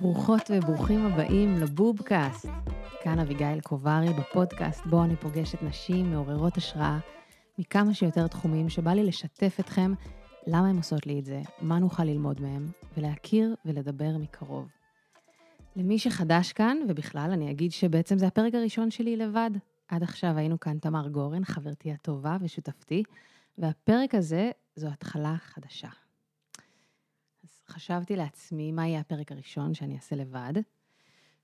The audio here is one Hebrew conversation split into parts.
ברוכות וברוכים הבאים לבובקאסט. כאן אביגיל קוברי בפודקאסט בו אני פוגשת נשים מעוררות השראה מכמה שיותר תחומים שבא לי לשתף אתכם למה הן עושות לי את זה, מה נוכל ללמוד מהם, ולהכיר ולדבר מקרוב. למי שחדש כאן, ובכלל, אני אגיד שבעצם זה הפרק הראשון שלי לבד. עד עכשיו היינו כאן תמר גורן, חברתי הטובה ושותפתי, והפרק הזה זו התחלה חדשה. אז חשבתי לעצמי מה יהיה הפרק הראשון שאני אעשה לבד,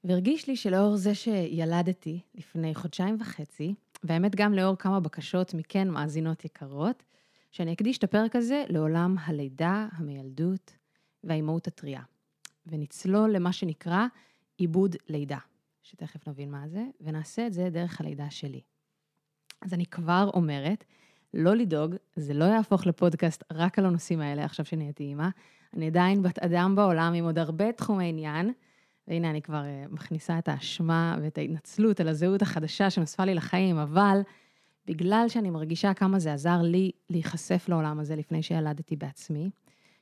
והרגיש לי שלאור זה שילדתי לפני חודשיים וחצי, והאמת גם לאור כמה בקשות מכן מאזינות יקרות, שאני אקדיש את הפרק הזה לעולם הלידה, המיילדות והאימהות הטריה. ונצלול למה שנקרא עיבוד לידה, שתכף נבין מה זה, ונעשה את זה דרך הלידה שלי. אז אני כבר אומרת, לא לדאוג, זה לא יהפוך לפודקאסט רק על הנושאים האלה, עכשיו שנהייתי אימא. אני עדיין בת אדם בעולם עם עוד הרבה תחומי עניין, והנה אני כבר uh, מכניסה את האשמה ואת ההתנצלות על הזהות החדשה שנוספה לי לחיים, אבל בגלל שאני מרגישה כמה זה עזר לי להיחשף לעולם הזה לפני שילדתי בעצמי,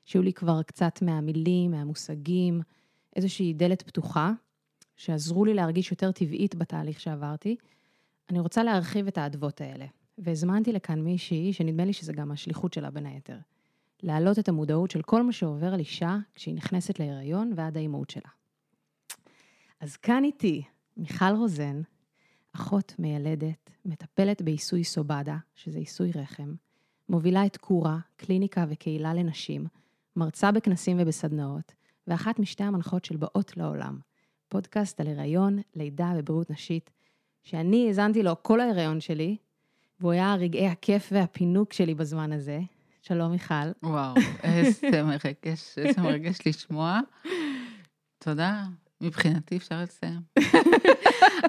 שהיו לי כבר קצת מהמילים, מהמושגים, איזושהי דלת פתוחה, שעזרו לי להרגיש יותר טבעית בתהליך שעברתי, אני רוצה להרחיב את האדוות האלה. והזמנתי לכאן מישהי, שנדמה לי שזה גם השליחות שלה בין היתר. להעלות את המודעות של כל מה שעובר על אישה כשהיא נכנסת להיריון ועד האימהות שלה. אז כאן איתי מיכל רוזן, אחות מיילדת, מטפלת בעיסוי סובדה, שזה עיסוי רחם, מובילה את קורה, קליניקה וקהילה לנשים, מרצה בכנסים ובסדנאות, ואחת משתי המנחות של באות לעולם, פודקאסט על הריון, לידה ובריאות נשית, שאני האזנתי לו כל ההיריון שלי, והוא היה רגעי הכיף והפינוק שלי בזמן הזה. שלום, מיכל. וואו, איזה מרגש, איזה מרגש לשמוע. תודה, מבחינתי אפשר לסיים.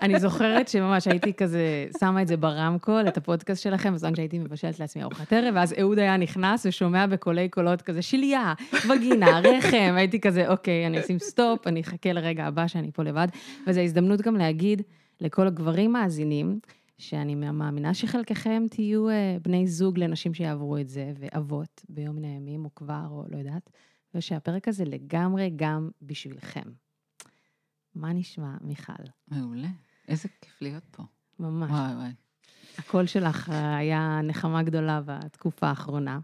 אני זוכרת שממש הייתי כזה, שמה את זה ברמקול, את הפודקאסט שלכם, בזמן שהייתי מבשלת לעצמי ארוחת ערב, ואז אהוד היה נכנס ושומע בקולי קולות כזה, שליה, וגינה, רחם, הייתי כזה, אוקיי, אני אשים stop, אני אחכה לרגע הבא שאני פה לבד. וזו הזדמנות גם להגיד לכל הגברים מאזינים, שאני מאמינה שחלקכם תהיו אה, בני זוג לנשים שיעברו את זה, ואבות ביום מן הימים, או כבר, או לא יודעת, ושהפרק הזה לגמרי גם בשבילכם. מה נשמע, מיכל? מעולה. איזה כיף להיות פה. ממש. וואי וואי. הקול שלך היה נחמה גדולה בתקופה האחרונה.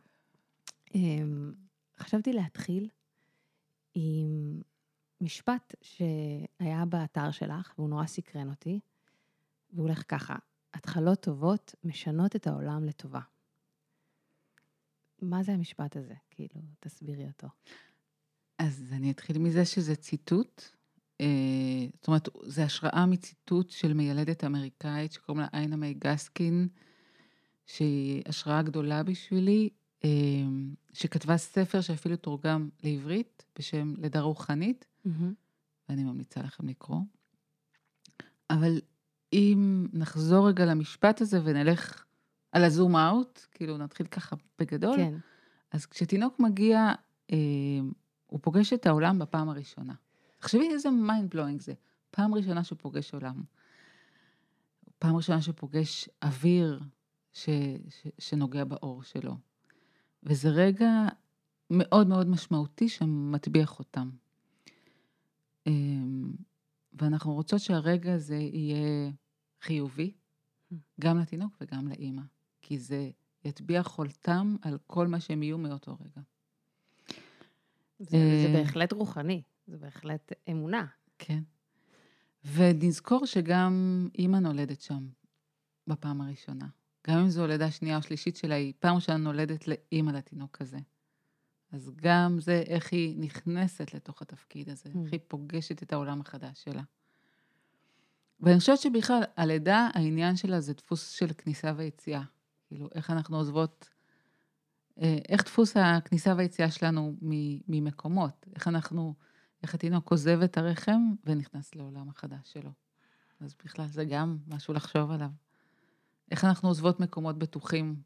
אמ, חשבתי להתחיל עם משפט שהיה באתר שלך, והוא נורא סקרן אותי, והוא הולך ככה, התחלות טובות משנות את העולם לטובה. מה זה המשפט הזה? כאילו, תסבירי אותו. אז אני אתחיל מזה שזה ציטוט. אה, זאת אומרת, זה השראה מציטוט של מיילדת אמריקאית שקוראים לה איינה מיי גסקין, שהיא השראה גדולה בשבילי, אה, שכתבה ספר שאפילו תורגם לעברית בשם לידה רוחנית, Mm-hmm. ואני ממליצה לכם לקרוא. אבל אם נחזור רגע למשפט הזה ונלך על ה zoom out, כאילו נתחיל ככה בגדול, כן. אז כשתינוק מגיע, אה, הוא פוגש את העולם בפעם הראשונה. תחשבי איזה mind blowing זה. פעם ראשונה שהוא פוגש עולם. פעם ראשונה שהוא פוגש אוויר ש, ש, שנוגע באור שלו. וזה רגע מאוד מאוד משמעותי שמטביע חותם. אה, ואנחנו רוצות שהרגע הזה יהיה חיובי, גם לתינוק וגם לאימא, כי זה יטביע חולתם על כל מה שהם יהיו מאותו רגע. זה, זה בהחלט רוחני, זה בהחלט אמונה. כן. ונזכור שגם אימא נולדת שם בפעם הראשונה. גם אם זו הולדה שנייה או שלישית שלה, היא פעם ראשונה נולדת לאימא לתינוק הזה. אז גם זה איך היא נכנסת לתוך התפקיד הזה, Mm. איך היא פוגשת את העולם החדש שלה. ואני חושבת שבכלל, הלידה, העניין שלה זה דפוס של כניסה ויציאה. כאילו, איך אנחנו עוזבות, אה, איך דפוס הכניסה והיציאה שלנו ממקומות, איך אנחנו, איך התינוק עוזב את הרחם ונכנס לעולם החדש שלו. אז בכלל זה גם משהו לחשוב עליו. איך אנחנו עוזבות מקומות בטוחים.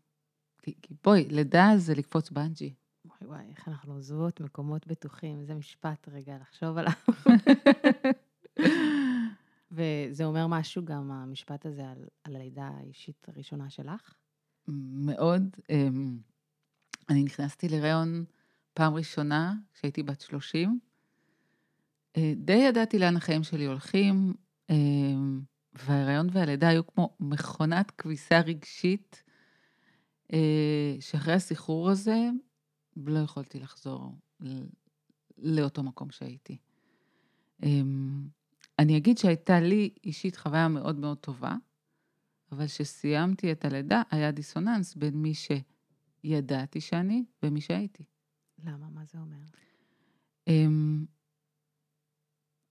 כי, כי בואי, לידה זה לקפוץ בנג'י. וואי וואי, איך אנחנו עוזבות מקומות בטוחים, איזה משפט רגע לחשוב עליו. וזה אומר משהו גם, המשפט הזה, על, על הלידה האישית הראשונה שלך? מאוד. אמ, אני נכנסתי להיריון פעם ראשונה כשהייתי בת 30. אה, די ידעתי לאן החיים שלי הולכים, אמ, וההיריון והלידה היו כמו מכונת כביסה רגשית, אה, שאחרי הסחרור הזה לא יכולתי לחזור לאותו מקום שהייתי. אמ, אני אגיד שהייתה לי אישית חוויה מאוד מאוד טובה, אבל כשסיימתי את הלידה היה דיסוננס בין מי שידעתי שאני ומי שהייתי. למה? מה זה אומר?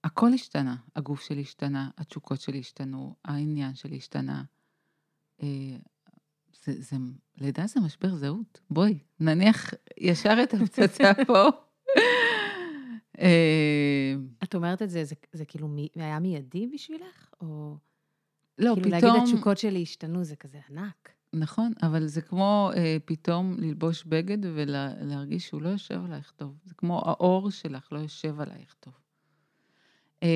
הכל השתנה, הגוף שלי השתנה, התשוקות שלי השתנו, העניין שלי השתנה. Uh, זה, זה, לידה זה משבר זהות. בואי, נניח ישר את הפצצה פה. אה, את אומרת את זה, זה, זה כאילו היה מיידי בשבילך? או... לא, כאילו פתאום... כאילו להגיד התשוקות שלי השתנו, זה כזה ענק. נכון, אבל זה כמו אה, פתאום ללבוש בגד ולהרגיש שהוא לא יושב עלייך טוב. זה כמו האור שלך לא יושב עלייך טוב. אה,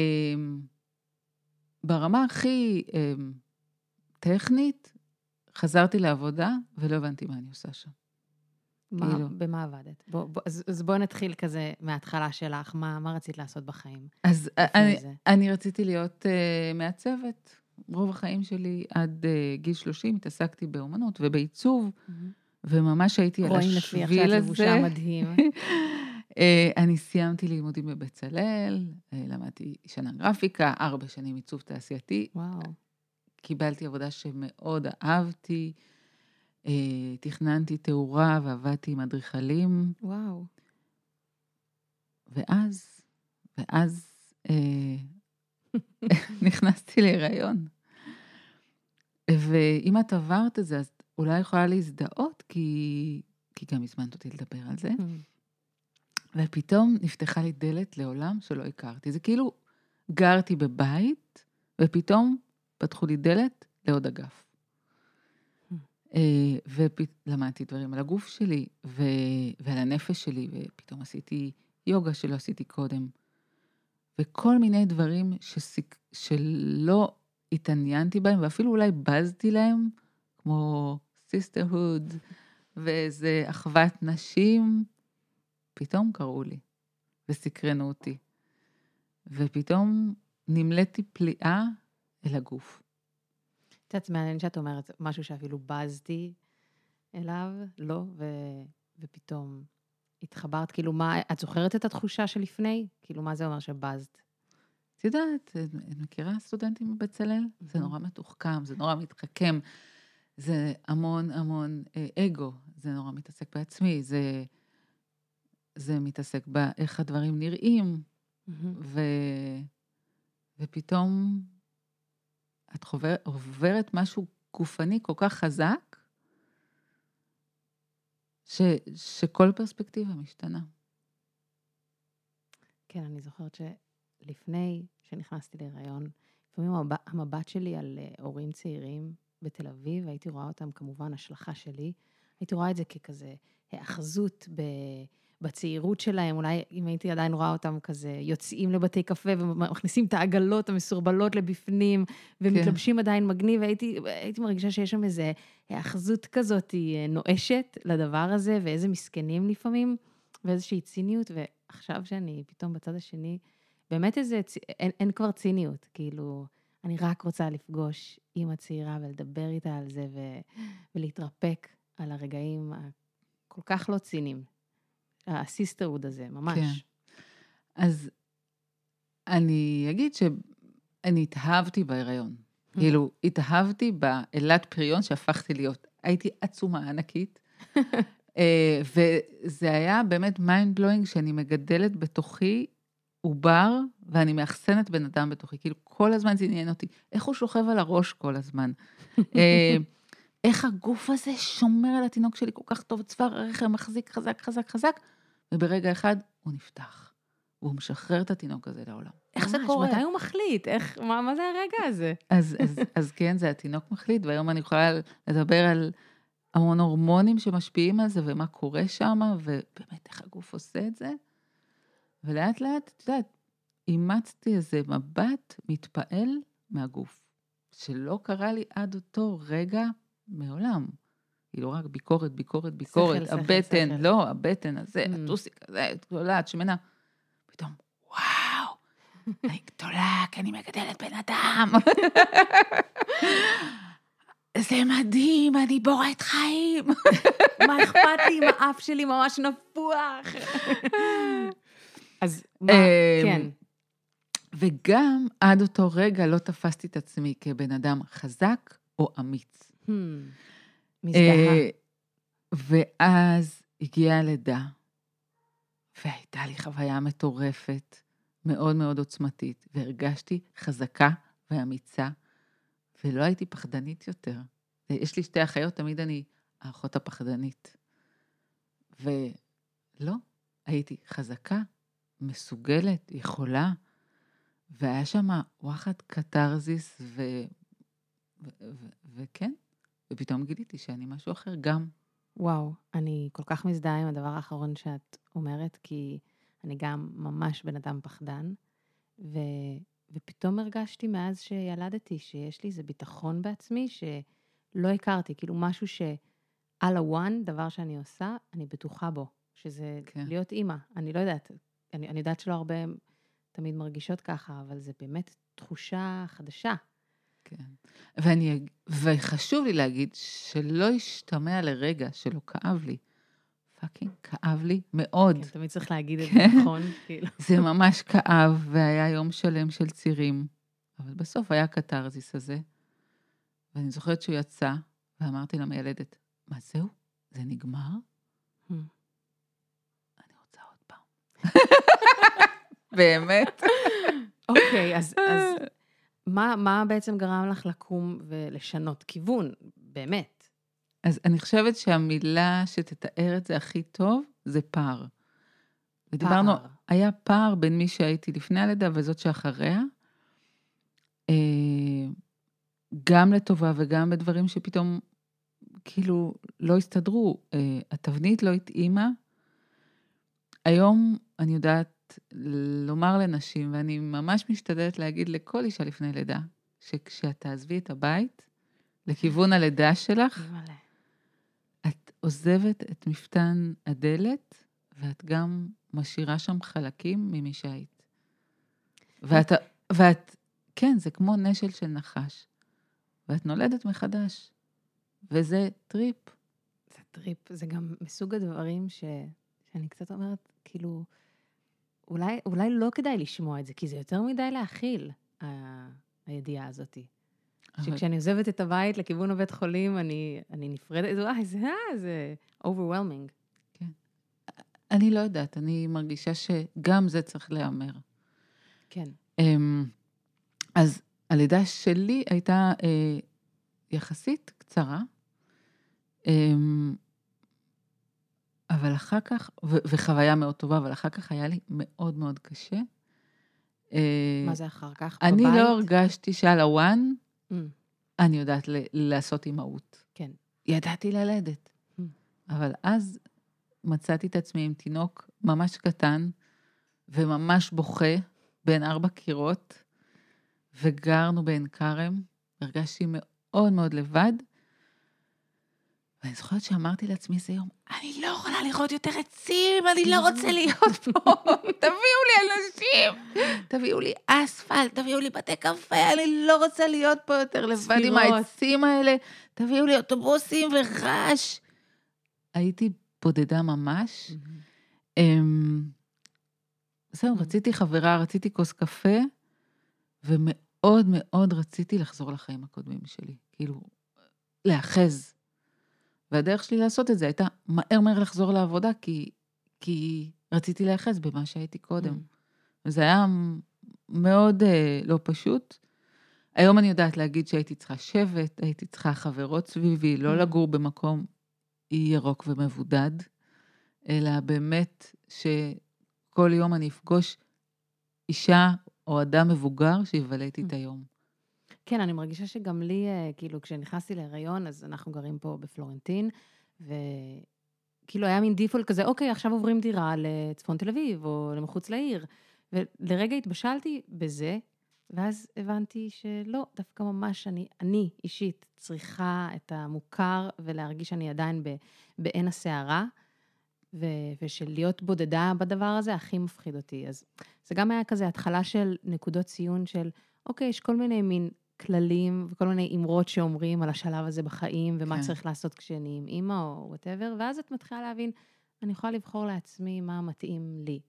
ברמה הכי אה, טכנית, חזרתי לעבודה ולא הבנתי מה אני עושה שם. מה, כאילו. במה עבדת? בוא, בוא, אז, אז בואי נתחיל כזה מההתחלה שלך, מה, מה רצית לעשות בחיים? אז אני, אני רציתי להיות uh, מעצבת. רוב החיים שלי עד uh, גיל 30 התעסקתי באומנות ובעיצוב, mm-hmm. וממש הייתי על השביל הזה. רואים לפי עכשיו לבושה מדהים. uh, אני סיימתי לימודים בבצלאל, uh, למדתי שנה גרפיקה, ארבע שנים עיצוב תעשייתי. וואו. קיבלתי עבודה שמאוד אהבתי. אה, תכננתי תאורה ועבדתי עם אדריכלים. וואו. ואז, ואז אה, נכנסתי להיריון. ואם את עברת את זה, אז אולי יכולה להזדהות, כי, כי גם הזמנת אותי לדבר על זה. ופתאום נפתחה לי דלת לעולם שלא הכרתי. זה כאילו גרתי בבית, ופתאום פתחו לי דלת לעוד אגף. אה, ולמדתי דברים על הגוף שלי ו... ועל הנפש שלי, ופתאום עשיתי יוגה שלא עשיתי קודם. וכל מיני דברים שסיק... שלא התעניינתי בהם, ואפילו אולי בזתי להם, כמו sisterhood ואיזה אחוות נשים, פתאום קראו לי וסקרנו אותי. ופתאום נמלאתי פליאה אל הגוף. את יודעת, מעניין שאת אומרת משהו שאפילו בזתי אליו, לא, ו... ופתאום התחברת, כאילו, מה, את זוכרת את התחושה שלפני? כאילו, מה זה אומר שבזת? את יודעת, את מכירה סטודנטים בבצלאל? Mm-hmm. זה נורא מתוחכם, זה נורא מתחכם, זה המון המון אה, אגו, זה נורא מתעסק בעצמי, זה, זה מתעסק באיך הדברים נראים, mm-hmm. ו, ופתאום את חובר, עוברת משהו גופני כל כך חזק, ש, שכל פרספקטיבה משתנה. כן, אני זוכרת שלפני שנכנסתי להיריון, לפעמים המבט שלי על אה, הורים צעירים בתל אביב, הייתי רואה אותם כמובן השלכה שלי, הייתי רואה את זה ככזה היאחזות ב... בצעירות שלהם, אולי אם הייתי עדיין רואה אותם כזה יוצאים לבתי קפה ומכניסים את העגלות המסורבלות לבפנים ומתלבשים כן. עדיין מגניב, והייתי הייתי מרגישה שיש שם איזו היאחזות כזאת אה, נואשת לדבר הזה, ואיזה מסכנים לפעמים, ואיזושהי ציניות, ועכשיו שאני פתאום בצד השני, באמת איזה, אין, אין כבר ציניות, כאילו, אני רק רוצה לפגוש אימא צעירה ולדבר איתה על זה ו, ולהתרפק על הרגעים הכל כך לא ציניים הסיסטרוד הזה, ממש. כן. אז אני אגיד שאני התאהבתי בהיריון. Mm. כאילו, התאהבתי באלת פריון שהפכתי להיות. הייתי עצומה ענקית, אה, וזה היה באמת mind blowing שאני מגדלת בתוכי עובר, ואני מאחסנת בן אדם בתוכי. כאילו, כל הזמן זה עניין אותי, איך הוא שוכב על הראש כל הזמן. אה, איך הגוף הזה שומר על התינוק שלי כל כך טוב, צוואר הרחם מחזיק חזק, חזק, חזק, וברגע אחד הוא נפתח. והוא משחרר את התינוק הזה לעולם. איך זה קורה? מתי הוא מחליט? איך, מה, מה זה הרגע הזה? אז, אז, אז כן, זה התינוק מחליט, והיום אני יכולה לדבר על המון הורמונים שמשפיעים על זה, ומה קורה שם, ובאמת איך הגוף עושה את זה. ולאט לאט, את יודעת, אימצתי איזה מבט מתפעל מהגוף, שלא קרה לי עד אותו רגע מעולם. כאילו רק ביקורת, ביקורת, ביקורת, שכל, הבטן, שכל. לא, הבטן הזה, Mm. הטוסיק הזה, גדולה, את שמנה. פתאום, וואו, אני גדולה, כי אני מגדלת בן אדם. זה מדהים, אני בוראת חיים. מה אכפת לי אם האף שלי ממש נפוח? אז מה, אמ, כן. וגם עד אותו רגע לא תפסתי את עצמי כבן אדם חזק או אמיץ. מזדהה. אה, ואז הגיעה הלידה, והייתה לי חוויה מטורפת, מאוד מאוד עוצמתית, והרגשתי חזקה ואמיצה, ולא הייתי פחדנית יותר. יש לי שתי אחיות, תמיד אני האחות הפחדנית. ולא, הייתי חזקה, מסוגלת, יכולה, והיה שם וואחד קתרזיס, ו... ו... ו... וכן, ופתאום גיליתי שאני משהו אחר גם. וואו, אני כל כך מזדהה עם הדבר האחרון שאת אומרת, כי אני גם ממש בן אדם פחדן, ו... ופתאום הרגשתי מאז שילדתי שיש לי איזה ביטחון בעצמי שלא הכרתי, כאילו משהו שעל הוואן, דבר שאני עושה, אני בטוחה בו, שזה כן. להיות אימא. אני לא יודעת, אני, אני יודעת שלא הרבה תמיד מרגישות ככה, אבל זה באמת תחושה חדשה. כן. ואני, וחשוב לי להגיד שלא ישתמע לרגע שלא כאב לי. fucking כאב לי מאוד. כן, תמיד צריך להגיד את כן. זה נכון, כאילו. זה ממש כאב, והיה יום שלם של צירים. אבל בסוף היה הקתרזיס הזה, ואני זוכרת שהוא יצא, ואמרתי למיילדת, מה זהו? זה נגמר? Hmm. אני רוצה עוד פעם. באמת? אוקיי, אז מה, מה בעצם גרם לך לקום ולשנות כיוון, באמת? אז אני חושבת שהמילה שתתאר את זה הכי טוב זה פער. ודיברנו, פער. היה פער בין מי שהייתי לפני הלידה וזאת שאחריה, אה, גם לטובה וגם בדברים שפתאום כאילו לא הסתדרו. אה, התבנית לא התאימה. היום אני יודעת לומר לנשים, ואני ממש משתדלת להגיד לכל אישה לפני לידה, שכשאת תעזבי את הבית לכיוון הלידה שלך. את עוזבת את מפתן הדלת, ואת גם משאירה שם חלקים ממי שהיית. ואת, ואת, כן, זה כמו נשל של נחש, ואת נולדת מחדש, וזה טריפ. זה טריפ, זה גם מסוג הדברים ש... שאני קצת אומרת, כאילו, אולי, אולי לא כדאי לשמוע את זה, כי זה יותר מדי להכיל, ה... הידיעה הזאת. אבל- שכשאני עוזבת את הבית לכיוון הבית חולים, אני, אני נפרדת, וואי, זה, אה, זה overwhelming. אני לא יודעת, אני מרגישה שגם זה צריך להיאמר. כן. אמ, אז הלידה שלי הייתה אה, יחסית קצרה, אמ, אבל אחר כך, ו- וחוויה מאוד טובה, אבל אחר כך היה לי מאוד מאוד קשה. אה, מה זה אחר כך? אני בבית? לא הרגשתי שעל הוואן Mm, אני יודעת ל- לעשות אימהות. כן. ידעתי ללדת. Mm. אבל אז מצאתי את עצמי עם תינוק ממש קטן וממש בוכה בין ארבע קירות, וגרנו בעין כרם, הרגשתי מאוד מאוד לבד. ואני זוכרת שאמרתי לעצמי איזה יום, אני לא יכולה לראות יותר עצים, אני לא רוצה להיות פה, תביאו לי אנשים, תביאו לי אספלט, תביאו לי בתי קפה, אני לא רוצה להיות פה יותר לבד עם. העצים האלה, תביאו לי אוטובוסים ורעש. הייתי בודדה ממש. אמ, זהו. רציתי חברה, רציתי כוס קפה, ומאוד מאוד רציתי לחזור לחיים הקודמים שלי. כאילו, להאחז. והדרך שלי לעשות את זה הייתה מהר מהר לחזור לעבודה, כי, כי רציתי להיאחז במה שהייתי קודם. Mm. וזה היה מאוד אה, לא פשוט. היום אני יודעת להגיד שהייתי צריכה שבט, הייתי צריכה חברות סביבי, לא Mm. לגור במקום אי ירוק ומבודד, אלא באמת שכל יום אני אפגוש אישה או אדם מבוגר שיבלה איתי את היום. כן, אני מרגישה שגם לי, אה, כאילו, כשנכנסתי להיריון, אז אנחנו גרים פה בפלורנטין, וכאילו היה מין דיפולט כזה, אוקיי, עכשיו עוברים דירה לצפון תל אביב, או למחוץ לעיר. ולרגע התבשלתי בזה, ואז הבנתי שלא, דווקא ממש אני, אני אישית צריכה את המוכר ולהרגיש שאני עדיין בעין הסערה, ו, ושלהיות בודדה בדבר הזה הכי מפחיד אותי. אז זה גם היה כזה התחלה של נקודות ציון של, אוקיי, יש כל מיני מין כללים וכל מיני אמרות שאומרים על השלב הזה בחיים, ומה כן. צריך לעשות כשאני עם אימא או וואטאבר, ואז את מתחילה להבין, אני יכולה לבחור לעצמי מה מתאים לי.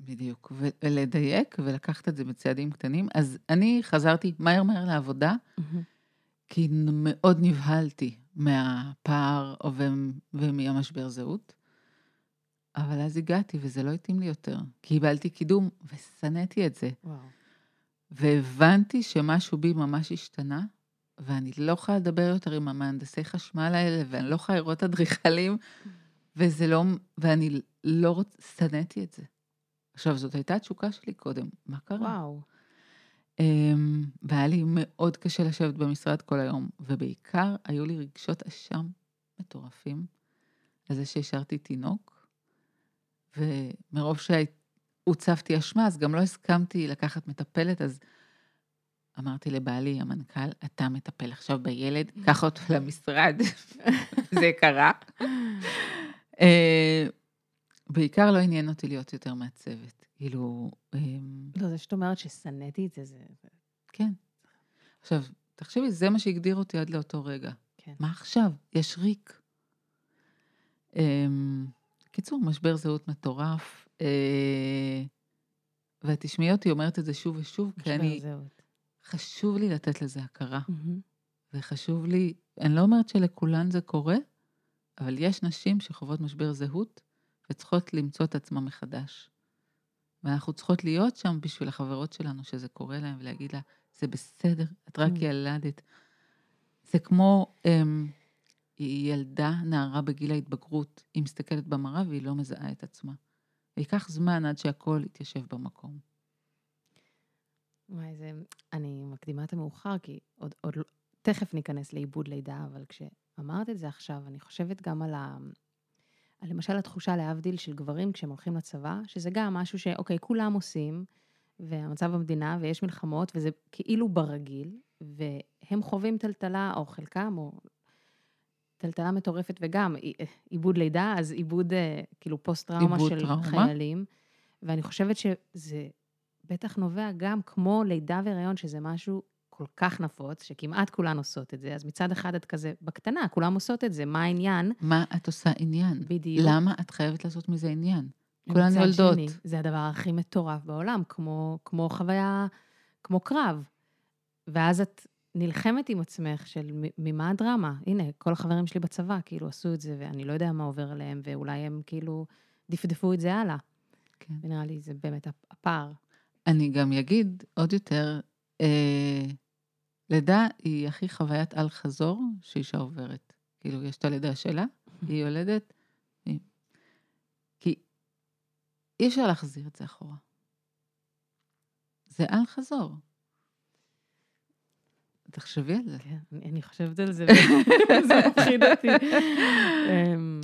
בדיוק, ולדייק ולקחת את זה בצעדים קטנים. אז אני חזרתי מהר מהר לעבודה, כי נ- מאוד נבהלתי מהפער ומהמשבר זהות. אבל אז הגעתי וזה לא התאים לי יותר. קיבלתי קידום ושנאתי את זה. וואו. והבנתי שמשהו בי ממש השתנה, ואני לא יכולה לדבר יותר עם המהנדסי חשמל האלה, ואני לא יכולה לראות אדריכלים, וזה לא, ואני לא רוצ... שנאתי את זה. עכשיו, זאת הייתה התשוקה שלי קודם, מה קרה? וואו. אמ, והיה לי מאוד קשה לשבת במשרד כל היום, ובעיקר היו לי רגשות אשם מטורפים, על זה שהשארתי תינוק, ומרוב שהוצפתי אשמה, אז גם לא הסכמתי לקחת מטפלת, אז אמרתי לבעלי, המנכ"ל, אתה מטפל עכשיו בילד, קח אותו למשרד. זה קרה. אה, בעיקר לא עניין אותי להיות יותר מהצוות. כאילו, אמ, לא, זה שאת אומרת ששנאתי את זה, זה... זה- כן. עכשיו, תחשבי, זה מה שהגדיר אותי עד לאותו רגע. כן. מה עכשיו? יש ריק. קיצור, משבר זהות מטורף. אה, ואת תשמעי אותי אומרת את זה שוב ושוב, כי אני, זהות. חשוב לי לתת לזה הכרה. מהמם. וחשוב לי, אני לא אומרת שלכולן זה קורה, אבל יש נשים שחוות משבר זהות וצריכות למצוא את עצמן מחדש. ואנחנו צריכות להיות שם בשביל החברות שלנו שזה קורה להן ולהגיד לה, זה בסדר, את רק Mm. ילדת. זה כמו אמ, היא ילדה, נערה בגיל ההתבגרות, היא מסתכלת במראה והיא לא מזהה את עצמה. וייקח זמן עד שהכל יתיישב במקום. וואי, זה... אני מקדימה את המאוחר, כי עוד, עוד לא... תכף ניכנס לעיבוד לידה, אבל כשאמרת את זה עכשיו, אני חושבת גם על ה... על למשל התחושה להבדיל של גברים כשהם הולכים לצבא, שזה גם משהו שאוקיי, כולם עושים, והמצב במדינה, ויש מלחמות, וזה כאילו ברגיל, והם חווים טלטלה, או חלקם, או טלטלה מטורפת, וגם עי- עיבוד לידה, אז עיבוד, אה, כאילו פוסט-טראומה של טראומה. חיילים. ואני חושבת שזה בטח נובע גם כמו לידה והיריון, שזה משהו כל כך נפוץ, שכמעט כולן עושות את זה, אז מצד אחד את כזה, בקטנה, כולן עושות את זה, מה העניין? מה את עושה עניין? בדיוק. למה את חייבת לעשות מזה עניין? כולן יולדות. שני, זה הדבר הכי מטורף בעולם, כמו, כמו חוויה, כמו קרב. ואז את נלחמת עם עצמך של ממה הדרמה? הנה, כל החברים שלי בצבא כאילו עשו את זה, ואני לא יודע מה עובר עליהם, ואולי הם כאילו דפדפו את זה הלאה. כן. ונראה לי זה באמת הפ- הפער. אני גם אגיד עוד יותר, אה, לידה היא הכי חוויית אל-חזור שאישה עוברת. כאילו, יש את הלידה שלה, היא יולדת, היא... כי אי אפשר להחזיר את זה אחורה. זה אל-חזור. תחשבי על זה. כן, אני, חושבת על זה, וזה מפחיד אותי. אמ,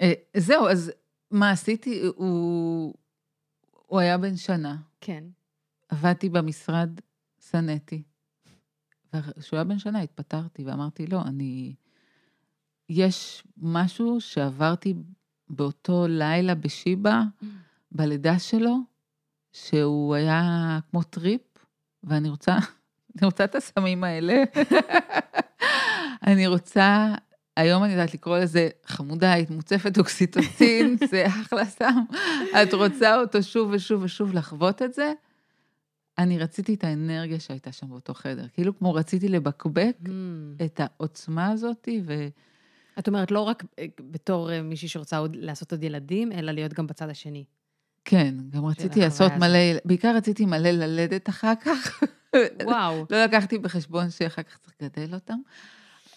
אה, זהו, אז מה עשיתי? הוא, הוא היה בן שנה, כן. עבדתי במשרד, שנאתי. וכשהוא היה בן שנה התפטרתי ואמרתי, לא, אני... יש משהו שעברתי באותו לילה בשיבא, בלידה שלו, שהוא היה כמו טריפ, ואני רוצה, אני רוצה את הסמים האלה. אני רוצה, היום אני יודעת לקרוא לזה חמודה, היית מוצפת אוקסיטוצין, זה אחלה סם. את רוצה אותו שוב ושוב ושוב לחוות את זה? אני רציתי את האנרגיה שהייתה שם באותו חדר. כאילו כמו רציתי לבקבק אמ, את העוצמה הזאתי, ו... את אומרת, לא רק אה, בתור אה, מישהי שרוצה עוד לעשות עוד ילדים, אלא להיות גם בצד השני. כן, גם רציתי לעשות הזאת. מלא, בעיקר רציתי מלא ללדת אחר כך. וואו. לא לקחתי בחשבון שאחר כך צריך לגדל אותם.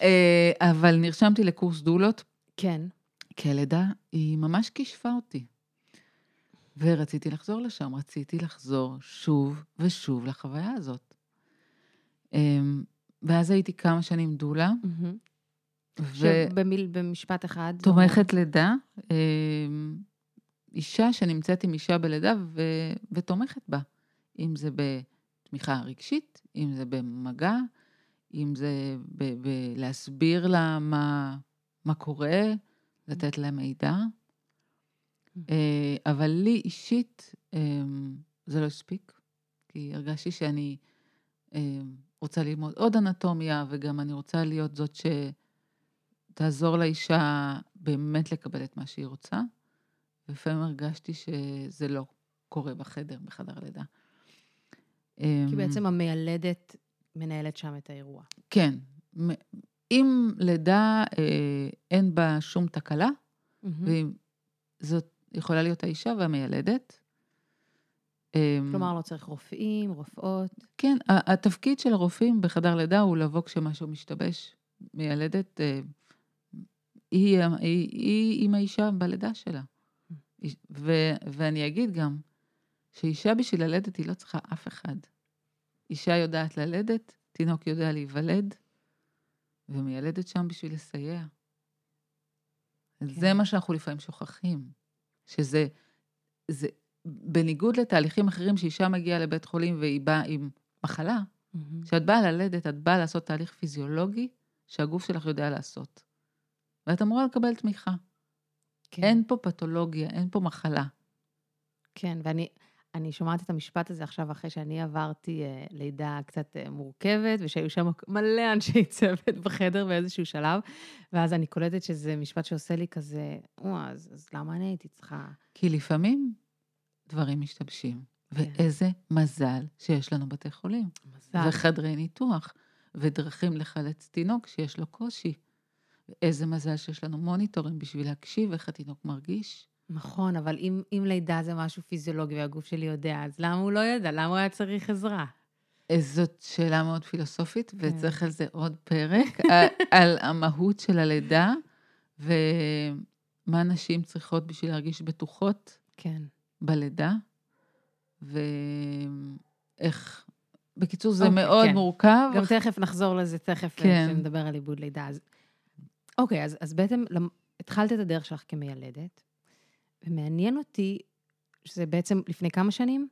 אה, אבל נרשמתי לקורס דולות, כן. כי הלידה היא ממש כישפה אותי. ורציתי לחזור לשם, רציתי לחזור שוב ושוב לחוויה הזאת. אמ, ואז הייתי כמה שנים דולה, מהמם. ותומכת שבמיל- במשפט אחד. לידה, אמ, אישה שנמצאת עם אישה בלידה ו... ותומכת בה, אם זה תמיכה רגשית, אם זה במגע, אם זה בלהסביר לה מה, מה קורה, לתת לה מידע. אה, אבל לי אישית אמ, זה לא הספיק, כי הרגשתי שאני אמ, רוצה ללמוד עוד אנטומיה, וגם אני רוצה להיות זאת שתעזור לאישה באמת לקבל את מה שהיא רוצה. ולפעמים הרגשתי שזה לא קורה בחדר, בחדר הלידה. כי אמ, בעצם המיילדת מנהלת שם את האירוע. כן. אם לידה אה, אין בה שום תקלה. זאת יכולה להיות האישה והמיילדת. אמ, כלומר, לא צריך רופאים, רופאות. כן, התפקיד של הרופאים בחדר לידה הוא לבוא כשמשהו משתבש. מיילדת, אה, היא, היא, היא עם האישה בלידה שלה. ו, ואני אגיד גם, שאישה בשביל ללדת היא לא צריכה אף אחד. אישה יודעת ללדת, תינוק יודע להיוולד, ומיילדת שם בשביל לסייע. כן. זה מה שאנחנו לפעמים שוכחים, שזה, זה, בניגוד לתהליכים אחרים שאישה מגיעה לבית חולים והיא באה עם מחלה, כשאת mm-hmm. באה ללדת, את באה לעשות תהליך פיזיולוגי שהגוף שלך יודע לעשות. ואת אמורה לקבל תמיכה. כן. אין פה פתולוגיה, אין פה מחלה. כן, ואני אני שומעת את המשפט הזה עכשיו אחרי שאני עברתי אה, לידה קצת אה, מורכבת, ושהיו שם מלא אנשי צוות בחדר באיזשהו שלב, ואז אני קולטת שזה משפט שעושה לי כזה, או, אז, אז למה אני הייתי צריכה... כי לפעמים דברים משתבשים, כן. ואיזה מזל שיש לנו בתי חולים. מזל. וחדרי ניתוח, ודרכים לחלץ תינוק שיש לו קושי. ואיזה מזל שיש לנו מוניטורים בשביל להקשיב איך התינוק מרגיש. נכון, אבל אם, אם לידה זה משהו פיזיולוגי והגוף שלי יודע, אז למה הוא לא ידע? למה הוא היה צריך עזרה? זאת שאלה מאוד פילוסופית, כן. וצריך על זה עוד פרק, על, על המהות של הלידה, ומה נשים צריכות בשביל להרגיש בטוחות כן. בלידה, ואיך... בקיצור, זה אוקיי, מאוד כן. מורכב. גם תכף נחזור לזה, תכף, כן. כשנדבר על עיבוד לידה. אז... אוקיי, אז, אז בעצם התחלת את הדרך שלך כמיילדת, ומעניין אותי, שזה בעצם לפני כמה שנים?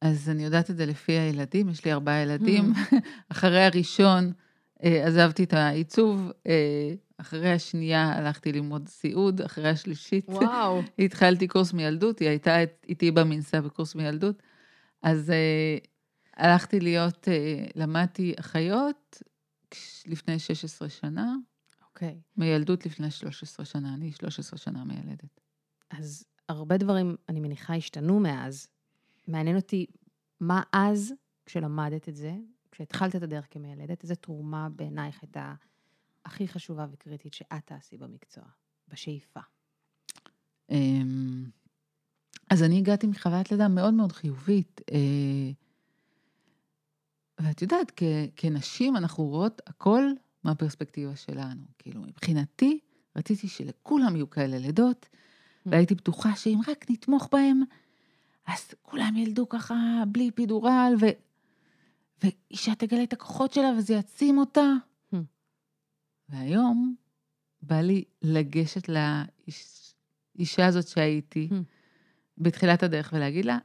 אז אני יודעת את זה לפי הילדים, יש לי ארבעה ילדים. Mm. אחרי הראשון אה, עזבתי את העיצוב, אה, אחרי השנייה הלכתי ללמוד סיעוד, אחרי השלישית וואו. התחלתי קורס מילדות, היא הייתה איתי במנסה בקורס מילדות. אז אה, הלכתי להיות, למדתי אחיות לפני 16 שנה, אוקיי. Okay. מילדות לפני 13 שנה, אני 13 שנה מיילדת. אז הרבה דברים, אני מניחה, השתנו מאז. מעניין אותי, מה אז, כשלמדת את זה, כשהתחלת את הדרך כמיילדת, איזה תרומה בעינייך הייתה הכי חשובה וקריטית שאת תעשי במקצוע, בשאיפה? אמ, אז אני הגעתי מחוויית לידה מאוד מאוד חיובית. אה, ואת יודעת, כנשים אנחנו רואות הכל מהפרספקטיבה שלנו. כאילו, מבחינתי, רציתי שלכולם יהיו כאלה לידות, mm. והייתי בטוחה שאם רק נתמוך בהם, אז כולם ילדו ככה בלי פידורל, ו... ואישה תגלה את הכוחות שלה וזה יעצים אותה. Mm. והיום בא לי לגשת לאישה הזאת שהייתי mm. בתחילת הדרך ולהגיד לה,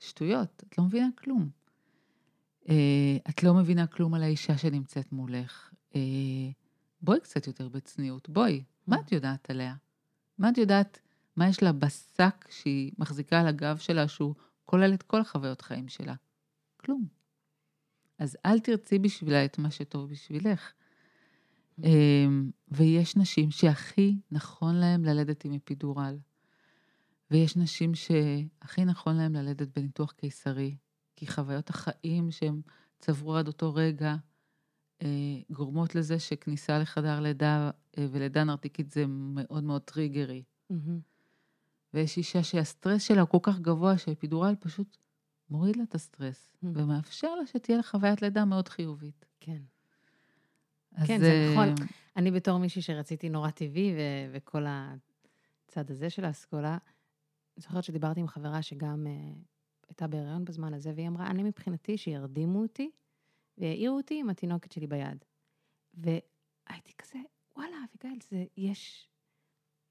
שטויות, את לא מבינה כלום. אה, את לא מבינה כלום על האישה שנמצאת מולך. אה, בואי קצת יותר בצניעות, בואי, מה את יודעת עליה? מה את יודעת, מה יש לה בשק שהיא מחזיקה על הגב שלה, שהוא כולל את כל החוויות חיים שלה? כלום. אז אל תרצי בשבילה את מה שטוב בשבילך. אמ, ויש נשים שהכי נכון להן ללדת עם אפידורל. ויש נשים שהכי נכון להן ללדת בניתוח קיסרי, כי חוויות החיים שהם צברו עד אותו רגע, אה, גורמות לזה שכניסה לחדר לידה אה, ולידה נרתיקית זה מאוד מאוד טריגרי. Mm-hmm. ויש אישה שהסטרס שלה הוא כל כך גבוה שאפידורל פשוט מוריד לה את הסטרס, mm-hmm. ומאפשר לה שתהיה לה חוויית לידה מאוד חיובית. כן. כן, זה נכון. אני בתור מישהי שרציתי נורא טבעי, ו- וכל הצד הזה של האסכולה, זוכרת שדיברתי עם חברה שגם uh, הייתה בהיריון בזמן הזה, והיא אמרה, אני מבחינתי שירדימו אותי, והעירו אותי עם התינוקת שלי ביד. והייתי כזה, וואלה, אביגיל, זה, יש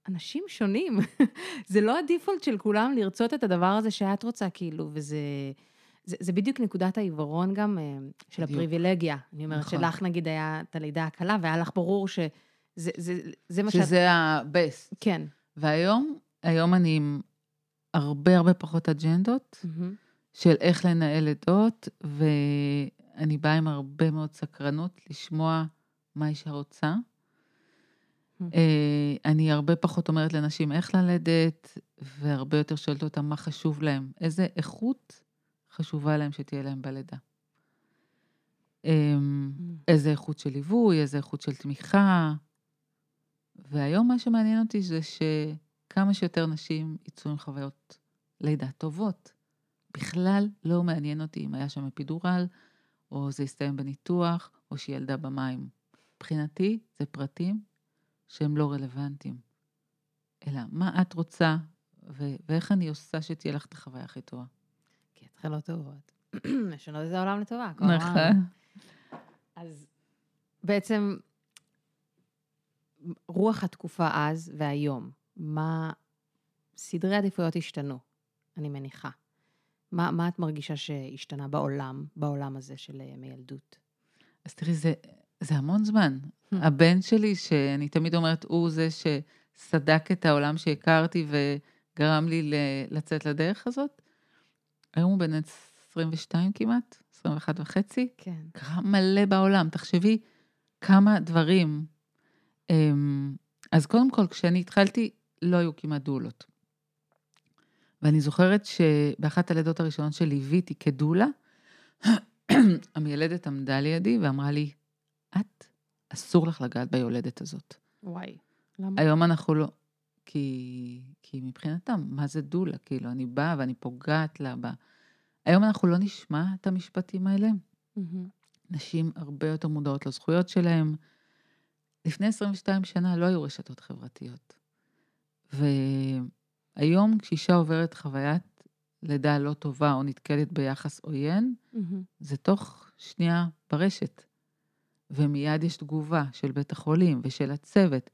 אנשים שונים. זה לא הדיפולט של כולם לרצות את הדבר הזה שאת רוצה, כאילו, וזה... זה, זה בדיוק נקודת העיוורון גם אה, של בדיוק. הפריבילגיה. אני אומרת נכון. שלך נגיד היה את הלידה הקלה, והיה לך ברור שזה זה, זה, זה מה שאת... שזה ה-best. כן. והיום, היום אני עם הרבה הרבה פחות אג'נדות מהמם. של איך לנהל לידות, ואני באה עם הרבה מאוד סקרנות לשמוע מה אישה רוצה. Mm. אה, אני הרבה פחות אומרת לנשים איך ללדת, והרבה יותר שואלת אותם מה חשוב להם, איזה איכות חשובה להם שתהיה להם בלידה. אמ, איזה איכות של ליווי, איזה איכות של תמיכה. והיום מה שמעניין אותי זה שכמה שיותר נשים יצאו עם חוויות לידה טובות. בכלל לא מעניין אותי אם היה שם אפידורל, או זה הסתיים בניתוח, או שהיא ילדה במים. מבחינתי זה פרטים שהם לא רלוונטיים. אלא מה את רוצה, ו- ואיך אני עושה שתהיה לך את החוויה הכי טובה. כי התחלות טובות. לשנות את העולם לטובה. העולם. נכון. אז בעצם, רוח התקופה אז והיום, מה סדרי עדיפויות השתנו, אני מניחה. מה, מה את מרגישה שהשתנה בעולם, בעולם הזה של אה, מילדות? אז תראי, זה, זה המון זמן. Hmm. הבן שלי, שאני תמיד אומרת, הוא זה שסדק את העולם שהכרתי וגרם לי לצאת לדרך הזאת. היום הוא בן 22 כמעט, 21 וחצי. כן. קרה מלא בעולם. תחשבי כמה דברים. אמ, אז קודם כל, כשאני התחלתי, לא היו כמעט דולות. ואני זוכרת שבאחת הלידות הראשונות שליוויתי כדולה, המיילדת עמדה לידי ואמרה לי, את, אסור לך לגעת ביולדת הזאת. וואי. למה? היום אנחנו לא, כי, כי מבחינתם, מה זה דולה? כאילו, אני באה ואני פוגעת לה בה. היום אנחנו לא נשמע את המשפטים האלה. מהמם. נשים הרבה יותר מודעות לזכויות שלהן. לפני 22 שנה לא היו רשתות חברתיות. והיום כשאישה עוברת חוויית לידה לא טובה או נתקלת ביחס עוין, מהמם. זה תוך שנייה ברשת. ומיד יש תגובה של בית החולים ושל הצוות.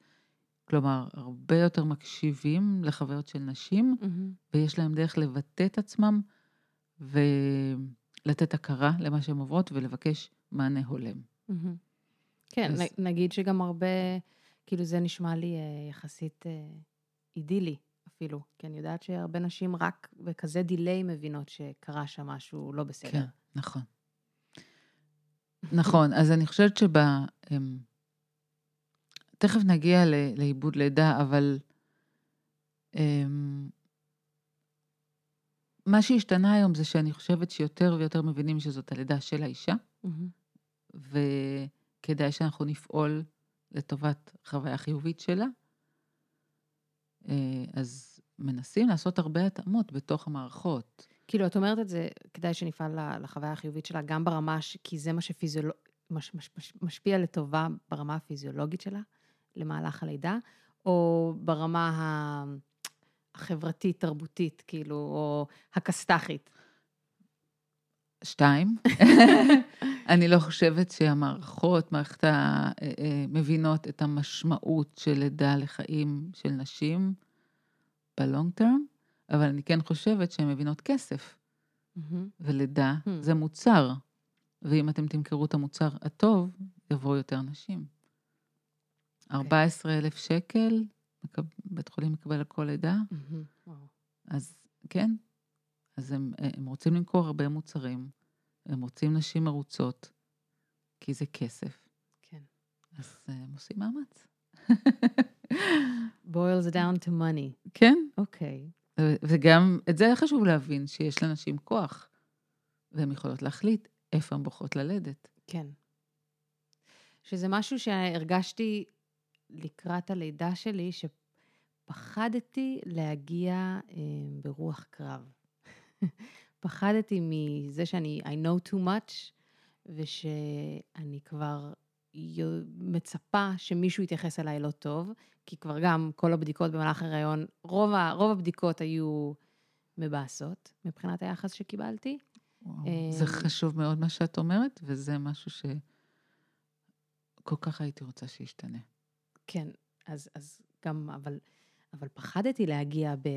כלומר, הרבה יותר מקשיבים לחוויות של נשים, מהמם. ויש להם דרך לבטא את עצמם ולתת הכרה למה שהן עוברות ולבקש מענה הולם. מהמם. כן, אז- נגיד שגם הרבה, כאילו זה נשמע לי אה, יחסית אה, אידילי אפילו, כי אני יודעת שהרבה נשים רק בכזה דיליי מבינות שקרה שם משהו לא בסדר. כן, נכון. נכון, אז אני חושבת שב... אמ, תכף נגיע לעיבוד לידה, אבל אמ, מה שהשתנה היום זה שאני חושבת שיותר ויותר מבינים שזאת הלידה של האישה. וכדאי שאנחנו נפעול לטובת חוויה חיובית שלה. אה, אז מנסים לעשות הרבה התאמות בתוך המערכות. כאילו, את אומרת את זה, כדאי שנפעל לחוויה החיובית שלה, גם ברמה, ש... כי זה מה שפיזיולוג... מש... מש... מש... משפיע לטובה ברמה הפיזיולוגית שלה, למהלך הלידה, או ברמה ה... החברתית, תרבותית, כאילו, או הכסת"חית. שתיים, אני לא חושבת שהמערכות, מערכת ה... אה, אה, מבינות את המשמעות של לידה לחיים של נשים בלונג טרם, אבל אני כן חושבת שהן מבינות כסף. ולידה. זה מוצר, ואם אתם תמכרו את המוצר הטוב, יבואו יותר נשים. 14,000 שקל, מקב- בית חולים מקבל על כל לידה. אז כן, אז הם, הם רוצים למכור הרבה מוצרים, הם רוצים נשים מרוצות, כי זה כסף, כן. אז אה, הם עושים מאמץ. boils down to money. כן, אוקיי. ו- וגם את זה היה חשוב להבין, שיש לנשים כוח, והן יכולות להחליט איפה הן בוחרות ללדת. כן. שזה משהו שהרגשתי לקראת הלידה שלי, שפחדתי להגיע אה, ברוח קרב. פחדתי מזה שאני, I know too much, ושאני כבר מצפה שמישהו יתייחס אליי לא טוב, כי כבר גם כל הבדיקות במהלך ההיריון, רוב, ה- רוב הבדיקות היו מבאסות מבחינת היחס שקיבלתי. וואו, אה, זה חשוב מאוד מה שאת אומרת, וזה משהו שכל כך הייתי רוצה שישתנה. כן, אז, אז גם, אבל, אבל פחדתי להגיע ב,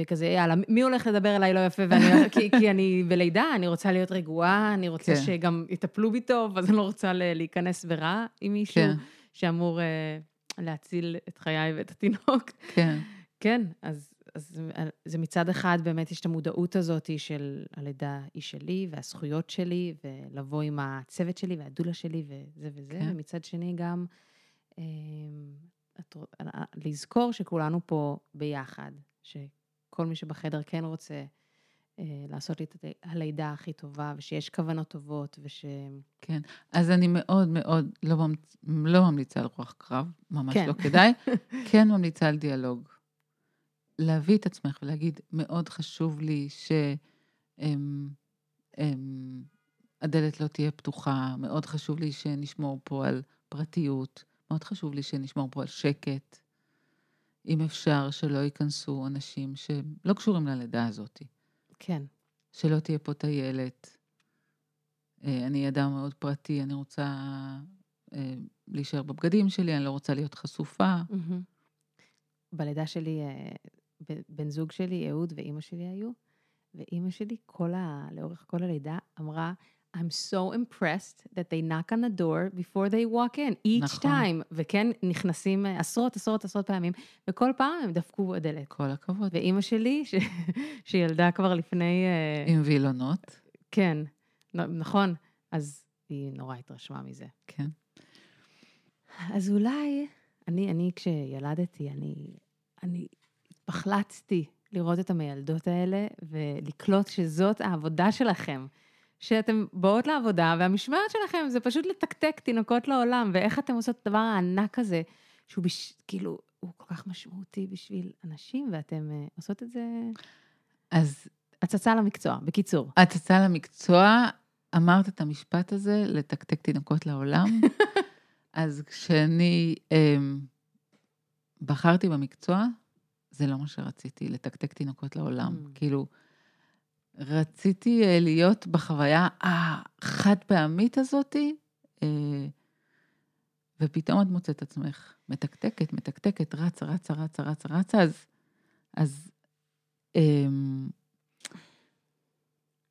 וכזה, יאללה, מי הולך לדבר אליי לא יפה? ואני, כי, כי אני בלידה, אני רוצה להיות רגועה, אני רוצה כן. שגם יטפלו בי טוב, אז אני לא רוצה להיכנס ברע עם מישהו כן. שאמור אה, להציל את חיי ואת התינוק. כן, כן, אז, אז זה מצד אחד באמת יש את המודעות הזאת של הלידה היא שלי והזכויות שלי, ולבוא עם הצוות שלי והדולה שלי וזה וזה, כן. ומצד שני גם אה, את, לזכור שכולנו פה ביחד, שכל מי שבחדר כן רוצה אה, לעשות לי את הלידה הכי טובה, ושיש כוונות טובות, וש... כן. אז אני מאוד מאוד לא, ממ- לא ממליצה על רוח קרב, ממש כן. לא כדאי. כן ממליצה על דיאלוג. להביא את עצמך ולהגיד, מאוד חשוב לי שהדלת לא תהיה פתוחה, מאוד חשוב לי שנשמור פה על פרטיות, מאוד חשוב לי שנשמור פה על שקט. אם אפשר, שלא ייכנסו אנשים שלא קשורים ללידה הזאת. כן, שלא תהיה פה טיילת. אה, אני אדם מאוד פרטי, אני רוצה אה, להישאר בבגדים שלי, אני לא רוצה להיות חשופה. בלידה שלי, אה, בן זוג שלי, אהוד ואימא שלי היו, ואימא שלי כל ה... לאורך כל הלידה אמרה, I'm so impressed that they knock on the door before they walk in, each נכון. time. וכן, נכנסים אה, עשרות, עשרות, עשרות פעמים, וכל פעם הם דפקו בדלת. כל הכבוד. ואימא שלי, ש... שילדה כבר לפני... אה, עם וילונות, כן, נכון, אז היא נורא התרשמה מזה. כן. אז אולי, אני, אני כשילדתי, אני, אני התפחלצתי לראות את המיילדות האלה ולקלוט שזאת העבודה שלכם. שאתן באות לעבודה והמשמרת שלכם זה פשוט לתקתק תינוקות לעולם, ואיך אתן עושות את הדבר הענק הזה, שהוא בש... כאילו, הוא כל כך משמעותי בשביל אנשים, ואתן uh, עושות את זה אז הצצה למקצוע, בקיצור. יצאה למקצוע, אמרת את המשפט הזה, לתקתק תינוקות לעולם. אז כשאני אמ, בחרתי במקצוע, זה לא מה שרציתי, לתקתק תינוקות לעולם. Mm. כאילו, רציתי אה, להיות בחוויה החד פעמית הזאתי, אה, ופתאום את מוצאת עצמך מתקתקת, מתקתקת, רצה, רצה, רצה, רצה, רצה, אז, אז, אמ,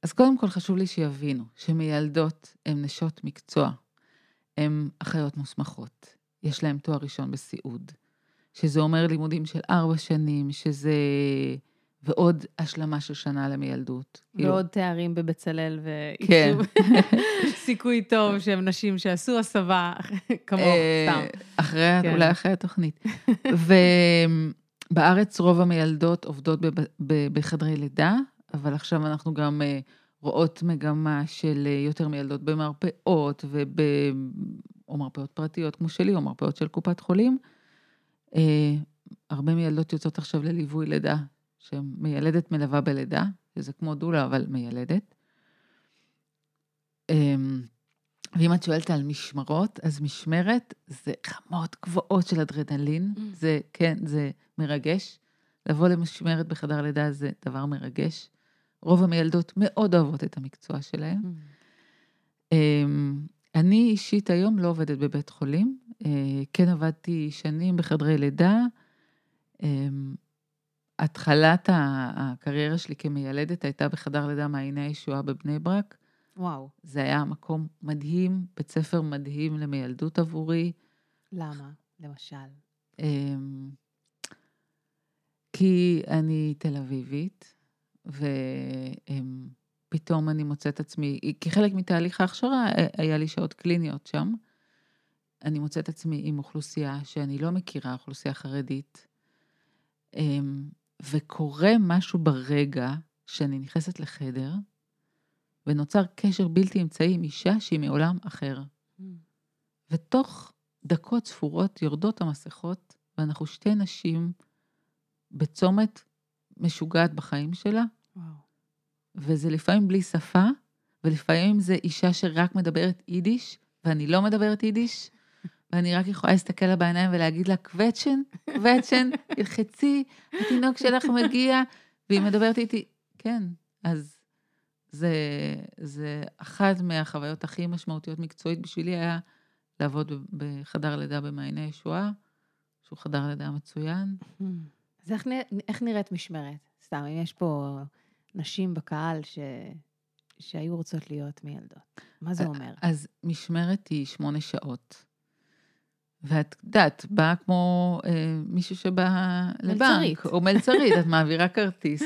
אז קודם כל חשוב לי שיבינו שמיילדות הן נשות מקצוע, הן אחיות מוסמכות, יש להן תואר ראשון בסיעוד, שזה אומר לימודים של ארבע שנים, שזה... ועוד השלמה של שנה למיילדות. כאילו, ועוד תארים בבצלאל כן. סיכוי טוב שהם נשים שעשו הסבה כמוך, אה, סתם. אחרי, כן. אולי אחרי התוכנית. ובארץ רוב המיילדות עובדות בחדרי לידה, אבל עכשיו אנחנו גם אה, רואות מגמה של אה, יותר מיילדות במרפאות, וב... או מרפאות פרטיות כמו שלי, או מרפאות של קופת חולים. הרבה מיילדות יוצאות עכשיו לליווי לידה, שמיילדת מלווה בלידה, שזה כמו דולה, אבל מיילדת. אמ, ואם את שואלת על משמרות, אז משמרת זה רמות גבוהות של אדרנלין. Mm. זה, כן, זה מרגש. לבוא למשמרת בחדר לידה זה דבר מרגש. רוב המיילדות מאוד אוהבות את המקצוע שלהן. אמ, אני אישית היום לא עובדת בבית חולים. אה, כן עבדתי שנים בחדרי לידה. התחלת הקריירה שלי כמיילדת הייתה בחדר לידה מעייני הישועה בבני ברק. וואו, זה היה מקום מדהים, בית ספר מדהים למיילדות עבורי. למה? למשל. אמ, כי אני תל אביבית, ופתאום אני מוצאת עצמי, כחלק מתהליך ההכשרה, אה, היה לי שעות קליניות שם. אני מוצאת עצמי עם אוכלוסייה שאני לא מכירה, אוכלוסייה חרדית, אמ, וקורה משהו ברגע שאני נכנסת לחדר, ונוצר קשר בלתי אמצעי עם אישה שהיא מעולם אחר. ותוך דקות ספורות יורדות המסכות, ואנחנו שתי נשים בצומת משוגעת בחיים שלה, וואו. וזה לפעמים בלי שפה, ולפעמים זה אישה שרק מדברת יידיש, ואני לא מדברת יידיש, ואני רק יכולה להסתכל לה בעיניים ולהגיד לה, קווצ'ן, קווצ'ן, תלחצי, התינוק שלך מגיע, והיא מדברת איתי, כן, אז זה, זה אחת מהחוויות הכי משמעותיות מקצועית בשבילי היה לעבוד בחדר לידה במעייני ישועה, שהוא חדר לידה מצוין. אז איך, איך נראית משמרת? סתם, אם יש פה נשים בקהל ש... שהיו רוצות להיות מילדות, מה זה אומר? אז משמרת היא שמונה שעות. ואת יודעת, באה כמו אה, מישהו שבא לבנק. או מלצרית, את מעבירה כרטיס.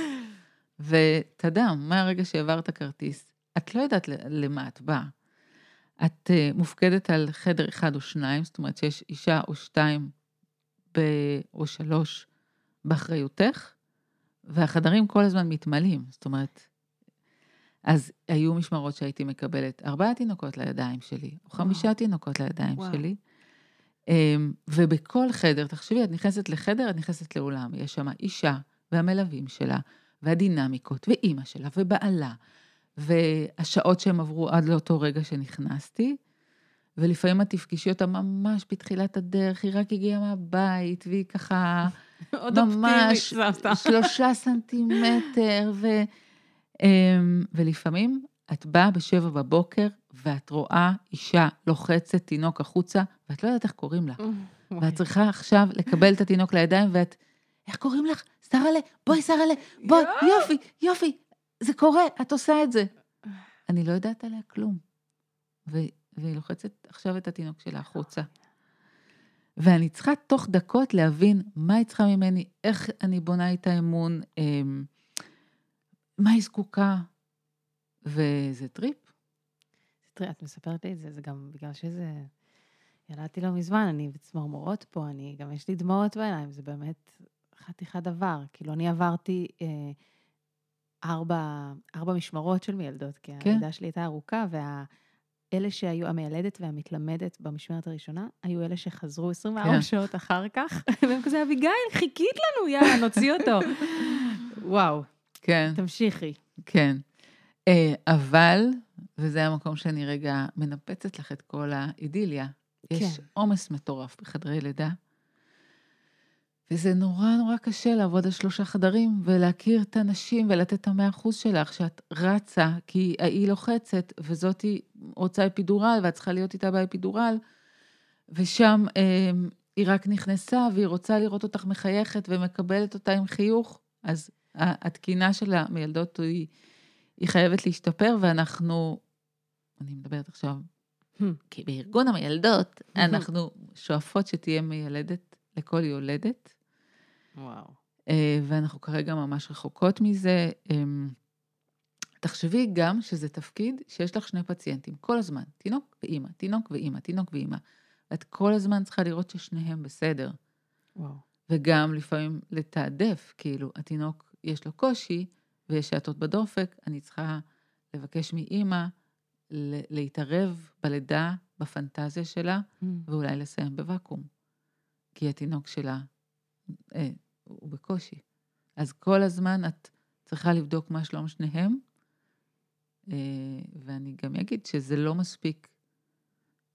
ואתה יודע, מהרגע שהעברת כרטיס, את לא יודעת למה את באה. את אה, מופקדת על חדר אחד או שניים, זאת אומרת שיש אישה או שתיים ב... או שלוש באחריותך, והחדרים כל הזמן מתמלאים. זאת אומרת, אז היו משמרות שהייתי מקבלת ארבעה תינוקות לידיים שלי, או חמישה וואו. תינוקות לידיים וואו. שלי. אמ, ובכל חדר, תחשבי, את נכנסת לחדר, את נכנסת לאולם, יש שם אישה והמלווים שלה, והדינמיקות, ואימא שלה, ובעלה, והשעות שהם עברו עד לאותו רגע שנכנסתי, ולפעמים את תפגשי אותה ממש בתחילת הדרך, היא רק הגיעה מהבית, והיא ככה עוד ממש. שלושה סנטימטר, ו, אמ, ולפעמים את באה בשבע בבוקר, ואת רואה אישה לוחצת תינוק החוצה, ואת לא יודעת איך קוראים לה. ואת צריכה עכשיו לקבל את התינוק לידיים, ואת, איך קוראים לך? שרה'לה, בואי שרה'לה, בואי, יופי, יופי, זה קורה, את עושה את זה. אני לא יודעת עליה כלום. והיא לוחצת עכשיו את התינוק שלה החוצה. ואני צריכה תוך דקות להבין מה היא צריכה ממני, איך אני בונה איתה אמון, אמ, מה היא זקוקה, וזה טריפ. תראי, את מספרת לי את זה, זה גם בגלל שזה... ילדתי לא מזמן, אני בצמרמורות פה, אני, גם יש לי דמעות בעיניים, זה באמת חתיכת דבר. כאילו, אני עברתי אה, ארבע, ארבע משמרות של מיילדות, כי כן. הלידה שלי הייתה ארוכה, ואלה שהיו, המיילדת והמתלמדת במשמרת הראשונה, היו אלה שחזרו 24 כן. שעות אחר כך, והם כזה, אביגיל, חיכית לנו, יאללה, נוציא אותו. וואו, כן. תמשיכי. כן. אה, אבל, וזה המקום שאני רגע מנפצת לך את כל האידיליה, יש כן. עומס מטורף בחדרי לידה, וזה נורא נורא קשה לעבוד על שלושה חדרים ולהכיר את הנשים ולתת את המאה אחוז שלך, שאת רצה, כי היא לוחצת, וזאתי רוצה אפידורל, ואת צריכה להיות איתה באפידורל, ושם אה, היא רק נכנסה, והיא רוצה לראות אותך מחייכת ומקבלת אותה עם חיוך, אז התקינה של המילדות היא, היא חייבת להשתפר, ואנחנו, אני מדברת עכשיו, Hmm. כי בארגון המילדות, אנחנו שואפות שתהיה מיילדת לכל יולדת, וואו. אה, ואנחנו כרגע ממש רחוקות מזה. אמ, תחשבי גם שזה תפקיד שיש לך שני פציינטים, כל הזמן, תינוק ואימא, תינוק ואימא, תינוק ואימא. ואת כל הזמן צריכה לראות ששניהם בסדר. וואו. וגם לפעמים לתעדף, כאילו, התינוק יש לו קושי ויש שעטות בדופק, אני צריכה לבקש מאימא להתערב בלידה, בפנטזיה שלה, ואולי לסיים בוואקום. כי התינוק שלה אה, הוא בקושי. אז כל הזמן את צריכה לבדוק מה שלום שניהם, אה, ואני גם אגיד שזה לא מספיק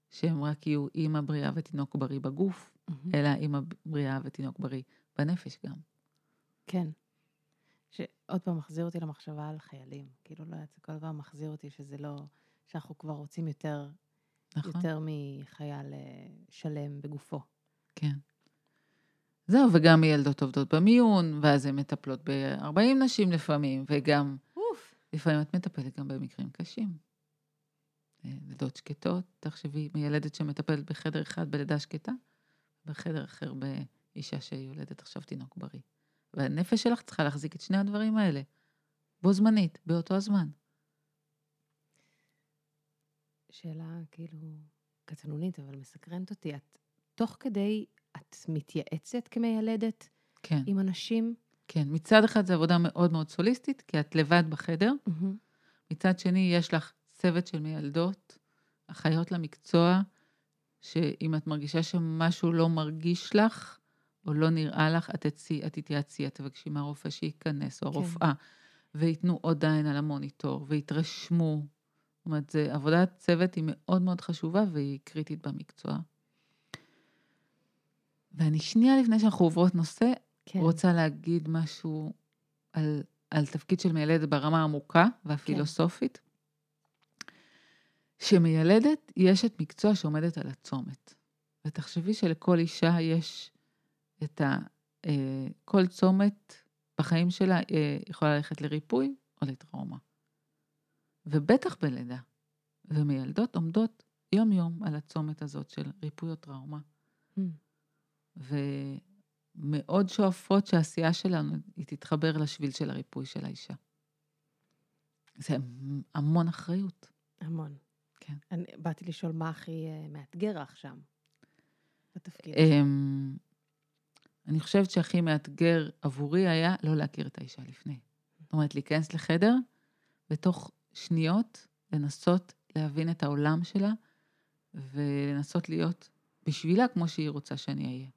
שהם רק יהיו אימא בריאה ותינוק בריא בגוף, מהמם. אלא אימא בריאה ותינוק בריא בנפש גם. כן. שעוד פעם מחזיר אותי למחשבה על חיילים. כאילו, לא יודעת, זה כל פעם מחזיר אותי שזה לא... שאנחנו כבר רוצים יותר, נכון? יותר מחייל אה, שלם בגופו. כן. זהו, וגם ילדות עובדות במיון, ואז הן מטפלות ב-40 נשים לפעמים, וגם, אוף. לפעמים את מטפלת גם במקרים קשים. אה, לידות שקטות, תחשבי, מיילדת שמטפלת בחדר אחד בלידה שקטה, בחדר אחר באישה שיולדת עכשיו תינוק בריא. והנפש שלך צריכה להחזיק את שני הדברים האלה, בו זמנית, באותו הזמן. שאלה כאילו קטנונית, אבל מסקרנת אותי. את, תוך כדי, את מתייעצת כמיילדת כן, עם אנשים? כן. מצד אחד זו עבודה מאוד מאוד סוליסטית, כי את לבד בחדר, מצד שני, יש לך צוות של מיילדות, אחיות למקצוע, שאם את מרגישה שמשהו לא מרגיש לך, או לא נראה לך, את תצאי, את תתייעצי, את תבקשי מהרופא שייכנס, או כן. הרופאה, וייתנו עוד עין על המוניטור, ויתרשמו. זאת אומרת, זה, עבודת צוות היא מאוד מאוד חשובה, והיא קריטית במקצוע. ואני שנייה לפני שאנחנו עוברות נושא, כן. רוצה להגיד משהו על, על תפקיד של מיילדת ברמה העמוקה והפילוסופית. שמיילדת היא אשת מקצוע שעומדת על הצומת. ותחשבי שלכל אישה יש את אה, כל צומת בחיים שלה אה, יכולה ללכת לריפוי או לטראומה. ובטח בלידה. ומיילדות עומדות יום-יום על הצומת הזאת של ריפוי או טראומה. Mm. ומאוד שואפות שהעשייה שלנו היא תתחבר לשביל של הריפוי של האישה. זה המון אחריות. המון. כן. אני באתי לשאול מה הכי אה, מאתגר לך שם, בתפקיד. אמ, אני חושבת שהכי מאתגר עבורי היה לא להכיר את האישה לפני. זאת אומרת, להיכנס לחדר, ותוך שניות לנסות להבין את העולם שלה, ולנסות להיות בשבילה כמו שהיא רוצה שאני אהיה.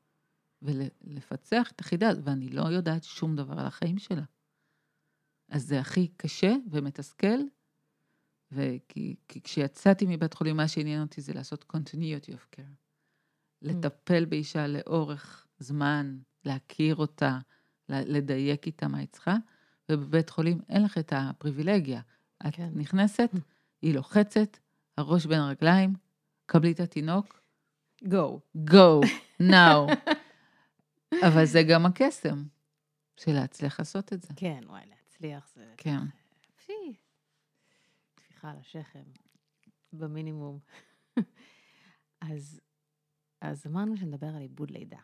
ולפצח את החידה, ואני לא יודעת שום דבר על החיים שלה. אז זה הכי קשה ומתסכל, וכי כי כשיצאתי מבית חולים, מה שעניין אותי זה לעשות continuity of care. לטפל באישה לאורך זמן, להכיר אותה, לדייק איתה מה היא צריכה, ובבית חולים אין לך את הפריבילגיה. את כן. נכנסת, היא לוחצת, הראש בין הרגליים, קבלי את התינוק, גו. go, now. אבל זה גם הקסם של להצליח לעשות את זה. כן, וואי, להצליח זה... כן. פי. טפיחה על השכם, במינימום. אז, אז אמרנו שנדבר על עיבוד לידה.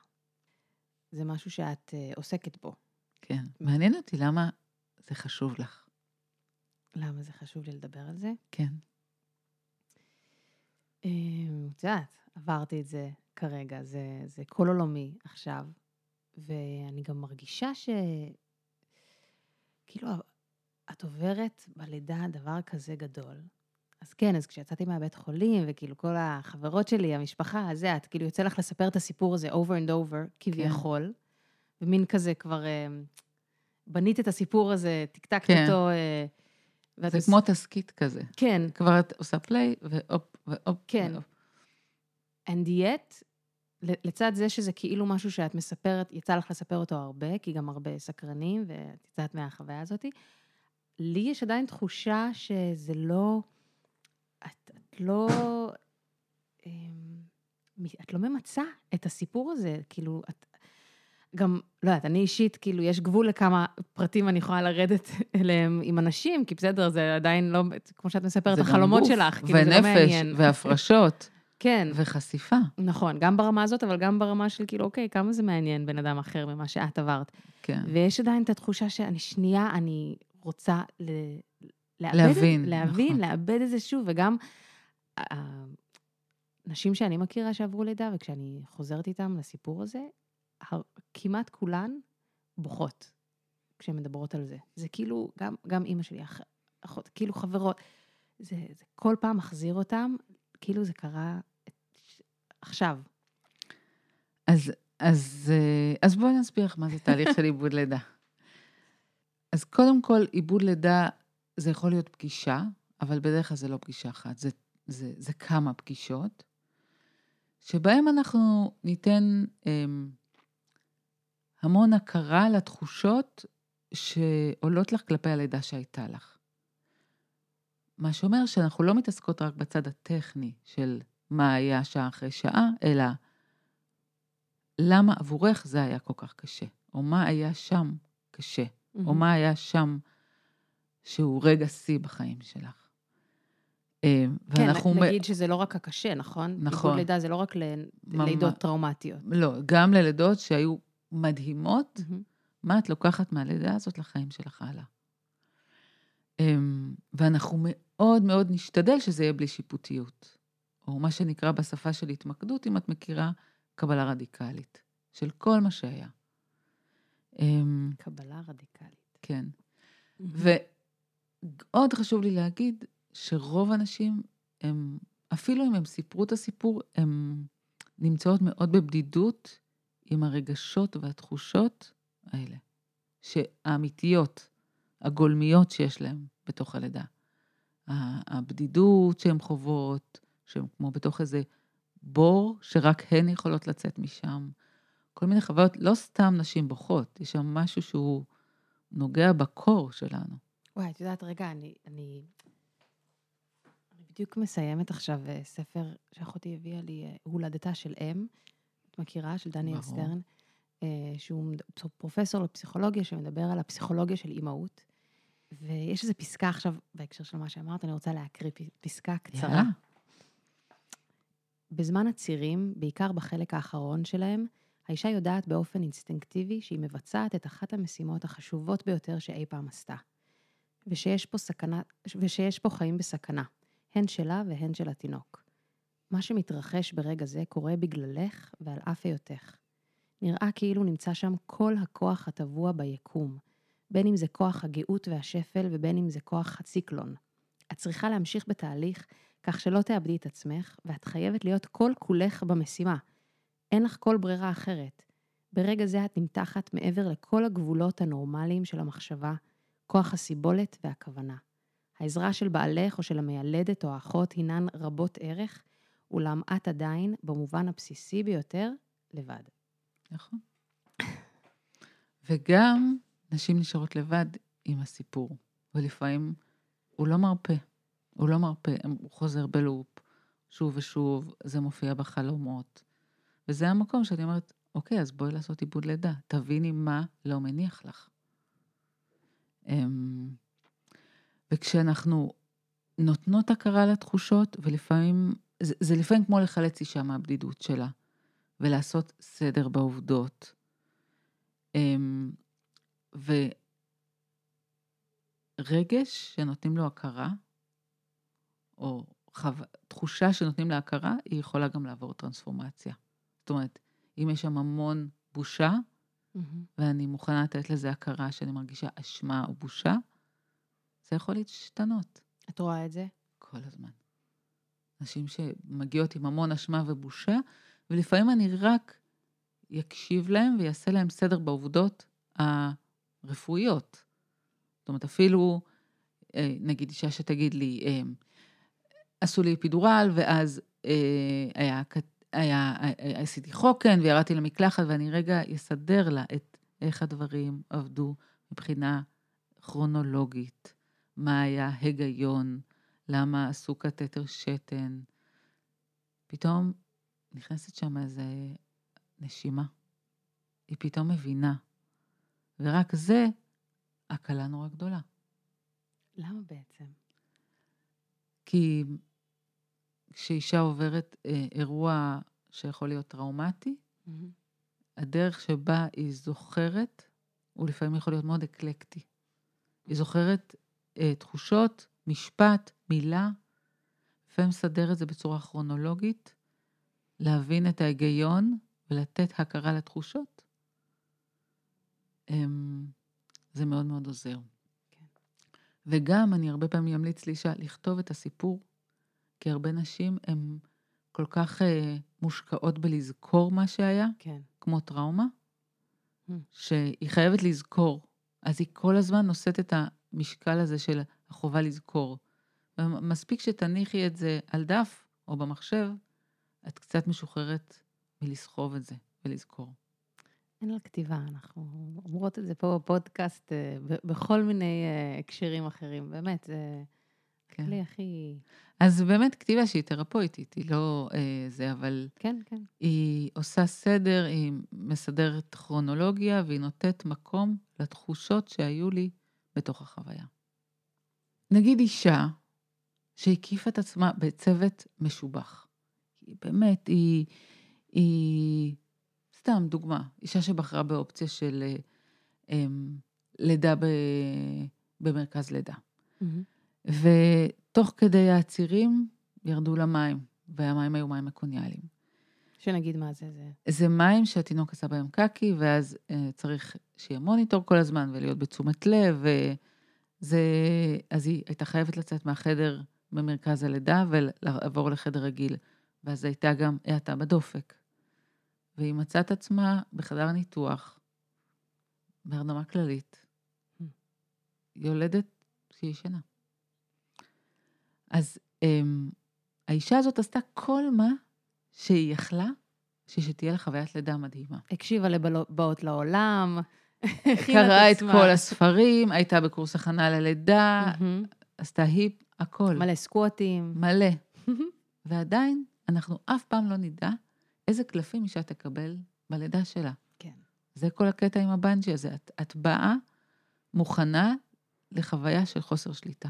זה משהו שאת uh, עוסקת בו. כן. מעניין אותי למה זה חשוב לך. למה זה חשוב לי לדבר על זה? כן. אמ, את יודעת, עברתי את זה כרגע, זה, זה כל עולמי עכשיו, ואני גם מרגישה ש... כאילו, את עוברת בלידה דבר כזה גדול. אז כן, אז כשיצאתי מהבית חולים, וכאילו כל החברות שלי, המשפחה, זה, את כאילו יוצא לך לספר את הסיפור הזה over and over, כביכול, כן. ומין כזה כבר אה, בנית את הסיפור הזה, טקטקת כן. אותו. אה, ואת זה עוש- כמו תסכית כזה. כן, כבר את עושה פליי, והופ, והופ. כן. והופ. and yet, לצד זה שזה כאילו משהו שאת מספרת, יצא לך לספר אותו הרבה, כי גם הרבה סקרנים, ואת יצאת מהחוויה הזאת, לי יש עדיין תחושה שזה לא, את, את לא, אמ, את לא ממצה את הסיפור הזה, כאילו, את, גם, לא יודעת, אני אישית, כאילו, יש גבול לכמה פרטים אני יכולה לרדת אליהם עם אנשים, כי בסדר, זה עדיין לא, כמו שאת מספרת, החלומות גוף, שלך, כאילו, זה לא ונפש, מעניין. והפרשות, כן, וחשיפה. נכון, גם ברמה הזאת, אבל גם ברמה של כאילו, אוקיי, כמה זה מעניין בן אדם אחר ממה שאת עברת. כן. ויש עדיין את התחושה שאני שנייה, אני רוצה ל... לאבד להבין, להבין, נכון. לאבד את זה שוב, וגם אה, נשים שאני מכירה שעברו לידה, וכשאני חוזרת איתן לסיפור הזה, כמעט כולן בוכות כשהן מדברות על זה. זה כאילו, גם, גם אימא שלי, אח, אחות, כאילו חברות, זה, זה כל פעם מחזיר אותם, כאילו זה קרה עכשיו. אז, אז, אה, אז בואי נסביר לך מה זה תהליך של עיבוד לידה. אז קודם כל, עיבוד לידה זה יכול להיות פגישה, אבל בדרך כלל זה לא פגישה אחת, זה, זה, זה כמה פגישות, שבהם אנחנו ניתן אמ, המון הכרה לתחושות שעולות לך כלפי הלידה שהייתה לך. מה שאומר שאנחנו לא מתעסקות רק בצד הטכני של מה היה שעה אחרי שעה, אלא למה עבורך זה היה כל כך קשה, או מה היה שם קשה, או מה היה שם שהוא רגע שיא בחיים שלך. אה, כן, ואנחנו מ- נגיד שזה לא רק הקשה, נכון? נכון. עיבוד לידה זה לא רק ללידות טראומטיות. לא, גם ללידות שהיו מדהימות, מהמם. מה את לוקחת מהלידה הזאת לחיים שלך הלאה. אמ, ואנחנו מאוד מאוד נשתדל שזה יהיה בלי שיפוטיות, או מה שנקרא בשפה של התמקדות, אם את מכירה, קבלה רדיקלית, של כל מה שהיה. אמ, קבלה רדיקלית. כן. מהמם. ועוד חשוב לי להגיד שרוב הנשים, הם, אפילו אם הם סיפרו את הסיפור, הן נמצאות מאוד בבדידות עם הרגשות והתחושות האלה, שהאמיתיות, הגולמיות שיש להן בתוך הלידה. הבדידות שהן חוות, שהן כמו בתוך איזה בור שרק הן יכולות לצאת משם. כל מיני חוויות, לא סתם נשים בוכות, יש שם משהו שהוא נוגע בקור שלנו. וואי, את יודעת, רגע, אני, אני, אני בדיוק מסיימת עכשיו אה, ספר שאחותי הביאה לי, אה, הולדתה של אם, את מכירה? של דניאל. סטרן. אה, שהוא פרופסור לפסיכולוגיה שמדבר על הפסיכולוגיה של אימהות. ויש איזו פסקה עכשיו, בהקשר של מה שאמרת, אני רוצה להקריא פסקה קצרה. יאללה. בזמן הצירים, בעיקר בחלק האחרון שלהם, האישה יודעת באופן אינסטינקטיבי שהיא מבצעת את אחת המשימות החשובות ביותר שאי פעם עשתה. ושיש פה, סכנה, ושיש פה חיים בסכנה, הן שלה והן של התינוק. מה שמתרחש ברגע זה קורה בגללך ועל אף היותך. נראה כאילו נמצא שם כל הכוח הטבוע ביקום, בין אם זה כוח הגאות והשפל ובין אם זה כוח הציקלון. את צריכה להמשיך בתהליך כך שלא תאבדי את עצמך, ואת חייבת להיות כל כולך במשימה. אין לך כל ברירה אחרת. ברגע זה את נמתחת מעבר לכל הגבולות הנורמליים של המחשבה, כוח הסיבולת והכוונה. העזרה של בעלך או של המיילדת או האחות הינן רבות ערך, אולם את עדיין, במובן הבסיסי ביותר, לבד. נכון. וגם נשים נשארות לבד עם הסיפור, ולפעמים הוא לא מרפה. הוא לא מרפה, הוא חוזר בלופ, שוב ושוב, זה מופיע בחלומות. וזה המקום שאני אומרת, אוקיי, אז בואי לעשות עיבוד לידה, תביני מה לא מניח לך. אמ, וכשאנחנו נותנות הכרה לתחושות, ולפעמים, זה, זה לפעמים כמו לחלץ אישה מהבדידות שלה, ולעשות סדר בעובדות. אמ, ורגש שנותנים לו הכרה, או חו... תחושה שנותנים לה הכרה, היא יכולה גם לעבור טרנספורמציה. זאת אומרת, אם יש שם המון בושה, ואני מוכנה לתת לזה הכרה שאני מרגישה אשמה או בושה, זה יכול להשתנות את רואה את זה? כל הזמן. נשים שמגיעות עם המון אשמה ובושה, ולפעמים אני רק יקשיב להם ויעשה להם סדר בעובדות הרפואיות. זאת אומרת, אפילו, אה, נגיד אישה שתגיד לי, אה, עשו לי אפידורל, ואז אה, היה, היה, היה, עשיתי חוקן וירדתי למקלחת, ואני רגע אסדר לה את איך הדברים עבדו מבחינה כרונולוגית, מה היה היגיון, למה עשו קתטר שתן. פתאום נכנסת שם איזה נשימה. היא פתאום מבינה. ורק זה הקלה נורא גדולה. למה בעצם? כי כשאישה עוברת אה, אירוע שיכול להיות טראומטי, הדרך שבה היא זוכרת, הוא לפעמים יכול להיות מאוד אקלקטי. היא זוכרת אה, תחושות, משפט, מילה, לפעמים לסדר את זה בצורה כרונולוגית, להבין את ההיגיון ולתת הכרה לתחושות. אמ, זה מאוד מאוד עוזר. כן. וגם אני הרבה פעמים אמליץ לאישה לכתוב את הסיפור, כי הרבה נשים הן כל כך אה, מושקעות בלזכור מה שהיה, כן. כמו טראומה, Hmm. שהיא חייבת לזכור. אז היא כל הזמן נושאת את המשקל הזה של החובה לזכור. מספיק שתניחי את זה על דף או במחשב, את קצת משוחררת מלסחוב את זה ולזכור. אין על כתיבה, אנחנו אומרות את זה פה בפודקאסט אה, בכל מיני אה, הקשרים אחרים. באמת, זה כן. הכלי הכי... אז באמת כתיבה שהיא תרפויטית, היא לא אה, זה, אבל כן, כן. היא עושה סדר, היא מסדרת כרונולוגיה, והיא נותנת מקום לתחושות שהיו לי בתוך החוויה. נגיד אישה שהקיפה את עצמה בצוות משובח. היא באמת, היא, היא, סתם דוגמה, אישה שבחרה באופציה של אה, אמ, לידה ב, במרכז לידה. מהמם. ותוך כדי העצירים ירדו למים, והמים היו מים מקוניאליים. שנגיד מה זה, זה... זה מים שהתינוק עשה בהם קקי, ואז אה, צריך שיהיה מוניטור כל הזמן ולהיות בתשומת לב, וזה... אז היא הייתה חייבת לצאת מהחדר במרכז הלידה ולעבור לחדר רגיל, ואז הייתה גם האטה בדופק. והיא מצאה את עצמה בחדר ניתוח, בהרדמה כללית, יולדת שהיא ישנה. אז אמ, האישה הזאת עשתה כל מה שהיא יכלה, שתהיה לה חוויית לידה מדהימה. הקשיבה לבאות לעולם, קראה את. כל הספרים, הייתה בקורס הכנה ללידה. עשתה היפ, הכל. מלא סקווטים. מלא. ועדיין, אנחנו אף פעם לא נדע איזה קלפים אישה תקבל בלידה שלה. כן. זה כל הקטע עם הבנג'י הזה. את, את באה מוכנה לחוויה של חוסר שליטה.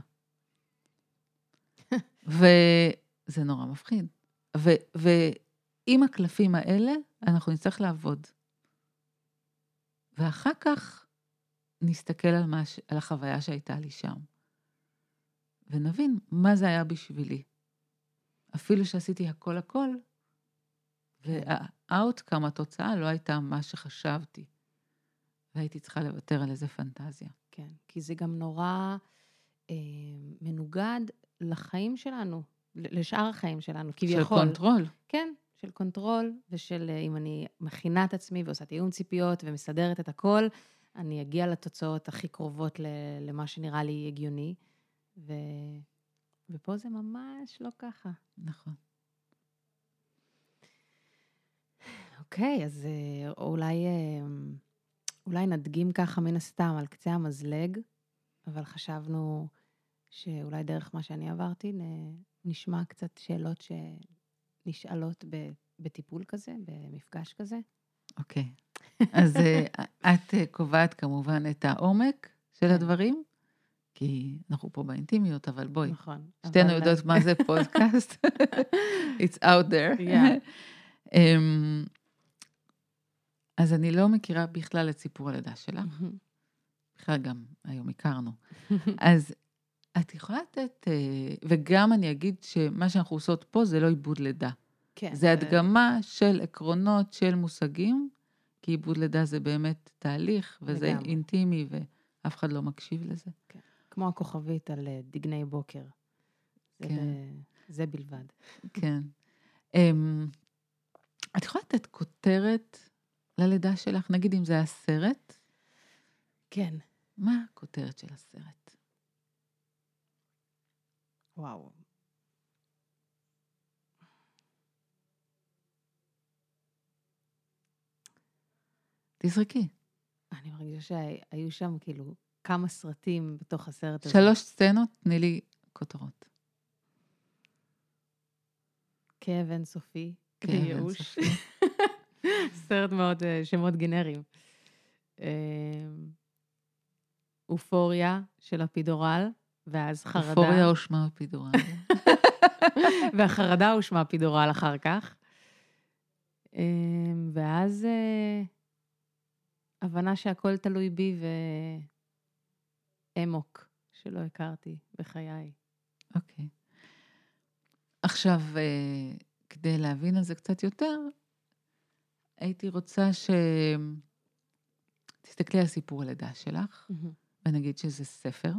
וזה נורא מפחיד. ועם הקלפים האלה, אנחנו נצטרך לעבוד. ואחר כך נסתכל על, מה, על החוויה שהייתה לי שם, ונבין מה זה היה בשבילי. אפילו שעשיתי הכל הכל, וה outcome, התוצאה, לא הייתה מה שחשבתי. והייתי צריכה לוותר על איזה פנטזיה. כן, כי זה גם נורא מנוגד לחיים שלנו, לשאר החיים שלנו, כביכול. של control. כן, של control, ושל אה, אם אני מכינה את עצמי ועושה תיאום ציפיות ומסדרת את הכל, אני אגיע לתוצאות הכי קרובות למה שנראה לי הגיוני. ו... ופה זה ממש לא ככה. נכון. אוקיי, אז אה, אולי, אה, אולי נדגים ככה מן הסתם על קצה המזלג, אבל חשבנו שאולי דרך מה שאני עברתי, נשמע קצת שאלות שנשאלות בטיפול כזה, במפגש כזה. אוקיי. אז אה, את קובעת כמובן את העומק של כן. הדברים, כי אנחנו פה באינטימיות, אבל בואי. נכון. שתינו יודעות מה זה פודקאסט. It's out there. Yeah. אמ, אז אני לא מכירה בכלל את סיפור הלידה שלך. בכלל גם היום הכרנו. אז את יכולה לתת, אה, וגם אני אגיד שמה שאנחנו עושות פה זה לא עיבוד לידה. כן. זה הדגמה של עקרונות, של מושגים, כי עיבוד לידה זה באמת תהליך, וזה לגמרי. אינטימי, ואף אחד לא מקשיב לזה. כן. כמו הכוכבית על אה, דגני בוקר. כן. זה, זה בלבד. כן. אמ, את יכולה לתת כותרת ללידה שלך? נגיד אם זה היה סרט? כן. מה הכותרת של הסרט? וואו. תזרקי. אני מרגישה שהיו שם כאילו כמה סרטים בתוך הסרט הזה. שלוש סצנות, תני לי כותרות. כאב אינסופי, וייאוש. סרט מאוד, אה, שמות גנריים. אה, אופוריה של הפידורל, ואז חרדה. אופוריה הושמע הפידורל. והחרדה הושמע הפידורל אחר כך. אה, ואז הבנה שהכל תלוי בי ואמוק שלא הכרתי בחיי. אוקיי. עכשיו, כדי להבין על זה קצת יותר, הייתי רוצה שתסתכלי על סיפור הלידה שלך, mm-hmm. ונגיד שזה ספר,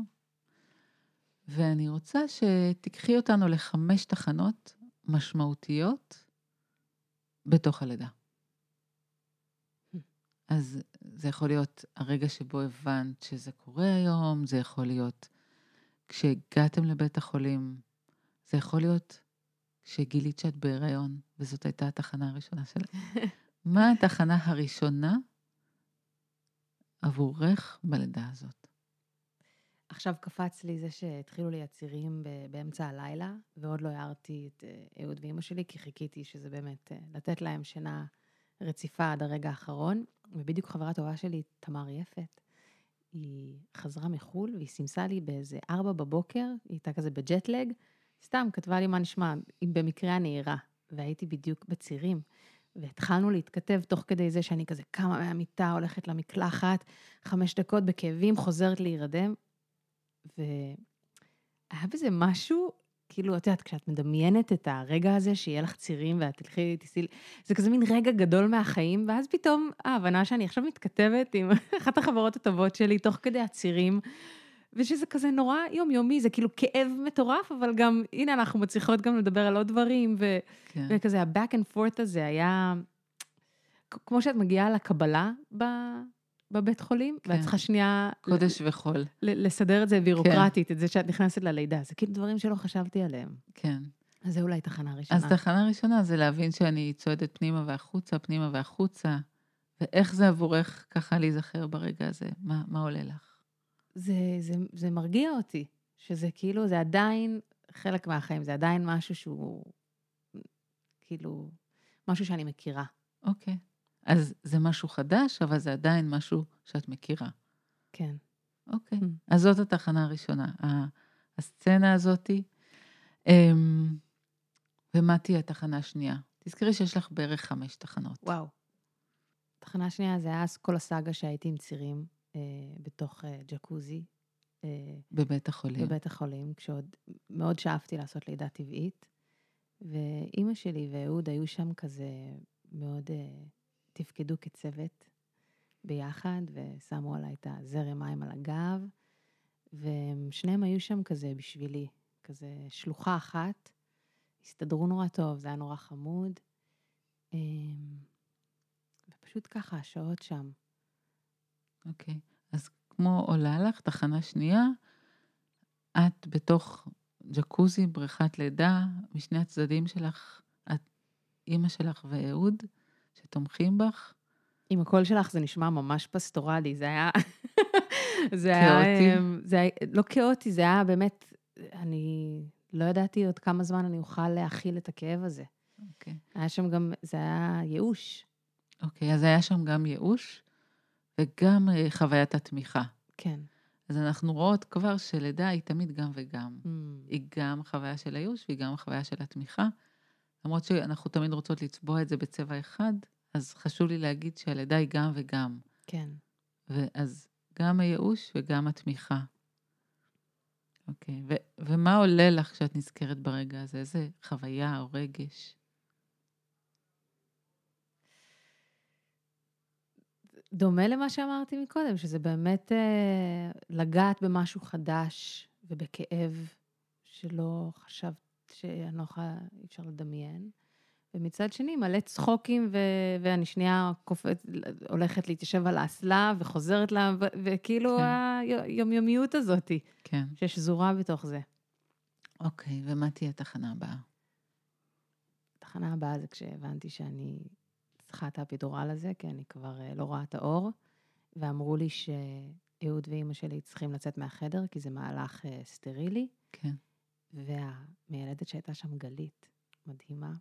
ואני רוצה שתיקחי אותנו לחמש תחנות משמעותיות בתוך הלידה. אז זה יכול להיות הרגע שבו הבנת שזה קורה היום, זה יכול להיות כשהגעתם לבית החולים, זה יכול להיות כשגילית שאת בהיריון, וזאת הייתה התחנה הראשונה שלך. מה התחנה הראשונה עבורך בלידה הזאת? עכשיו קפץ לי זה שהתחילו לי הצירים באמצע הלילה, ועוד לא הערתי את אה, אהוד ואימא שלי, כי חיכיתי שזה באמת, אה, לתת להם שינה רציפה עד הרגע האחרון. ובדיוק חברה טובה שלי, תמר יפת, היא חזרה מחו"ל והיא סימסה לי באיזה ארבע בבוקר, היא הייתה כזה בג'טלג, סתם כתבה לי מה נשמע, במקרה אני ערה, והייתי בדיוק בצירים. והתחלנו להתכתב תוך כדי זה שאני כזה קמה מהמיטה, הולכת למקלחת, חמש דקות בכאבים, חוזרת להירדם. והיה בזה משהו, כאילו, את יודעת, כשאת מדמיינת את הרגע הזה, שיהיה לך צירים ואת תלכי, תסעי, זה כזה מין רגע גדול מהחיים, ואז פתאום ההבנה שאני עכשיו מתכתבת עם אחת החברות הטובות שלי, תוך כדי הצירים. ושזה כזה נורא יומיומי, זה כאילו כאב מטורף, אבל גם, הנה, אנחנו מצליחות גם לדבר על עוד דברים, ו... כן. וכזה ה-back and forth הזה היה, כמו שאת מגיעה לקבלה ב... בבית חולים, כן. ואת צריכה שנייה... קודש וחול. לסדר את זה בירוקרטית, כן. את זה שאת נכנסת ללידה. זה כאילו דברים שלא חשבתי עליהם. כן. אז זה אולי תחנה ראשונה. אז תחנה ראשונה זה להבין שאני צועדת פנימה והחוצה, פנימה והחוצה, ואיך זה עבורך ככה להיזכר ברגע הזה? מה, מה עולה לך? זה, זה, זה מרגיע אותי, שזה כאילו, זה עדיין חלק מהחיים, זה עדיין משהו שהוא, כאילו, משהו שאני מכירה. אוקיי. אז זה משהו חדש, אבל זה עדיין משהו שאת מכירה. כן. אוקיי, Mm. אז זאת התחנה הראשונה, הסצנה הזאתי. אמ, ומה תהיה התחנה השנייה? תזכרי שיש לך בערך חמש תחנות. וואו. תחנה שנייה זה היה אז כל הסאגה שהייתי עם צירים אה, בתוך אה, ג'קוזי אה, בבית החולים. בבית החולים, כשעוד מאוד שאפתי לעשות לידה טבעית. ואימא שלי ואהוד היו שם כזה מאוד אה, תפקדו כצוות ביחד, ושמו עליי את הזרם מים על הגב, ושניהם היו שם כזה בשבילי, כזה שלוחה אחת. הסתדרו נורא טוב, זה היה נורא חמוד. אה, ופשוט ככה, השעות שם. אוקיי, אז כמו עולה לך, תחנה שנייה, את בתוך ג'קוזי, בריכת לידה, משני הצדדים שלך, את אימא שלך ואהוד, שתומכים בך. עם הקול שלך זה נשמע ממש פסטורלי, זה היה... זה היה... אמ, זה היה... לא כאוטי, זה היה באמת... אני לא ידעתי עוד כמה זמן אני אוכל להכיל את הכאב הזה. אוקיי. היה שם גם... זה היה ייאוש. אוקיי, אז היה שם גם ייאוש וגם אה, חוויית התמיכה. כן. אז אנחנו רואות כבר שלידה היא תמיד גם וגם. Mm, היא גם חוויה של הייאוש והיא גם חוויה של התמיכה. למרות שאנחנו תמיד רוצות לצבוע את זה בצבע אחד, אז חשוב לי להגיד שהלידה היא גם וגם. כן. ואז גם הייאוש וגם התמיכה. אוקיי, ו- ומה עולה לך כשאת נזכרת ברגע הזה? איזה חוויה או רגש? דומה למה שאמרתי מקודם, שזה באמת אה, לגעת במשהו חדש ובכאב שלא חשבת שאני לא יכולה, אי אפשר לדמיין. ומצד שני, מלא צחוקים, ו- ואני שנייה קופאת, הולכת להתיישב על האסלה וחוזרת לה, ו- וכאילו כן. היומיומיות הזאת כן. ששזורה בתוך זה. אוקיי, ומה תהיה התחנה הבאה? התחנה הבאה זה כשהבנתי שאני צריכה את האפידורל הזה, כי אני כבר אה, לא רואה את האור, ואמרו לי שאהוד ואימא שלי צריכים לצאת מהחדר, כי זה מהלך אה, סטרילי, כן. והמיילדת שהייתה שם, גלית, מדהימה,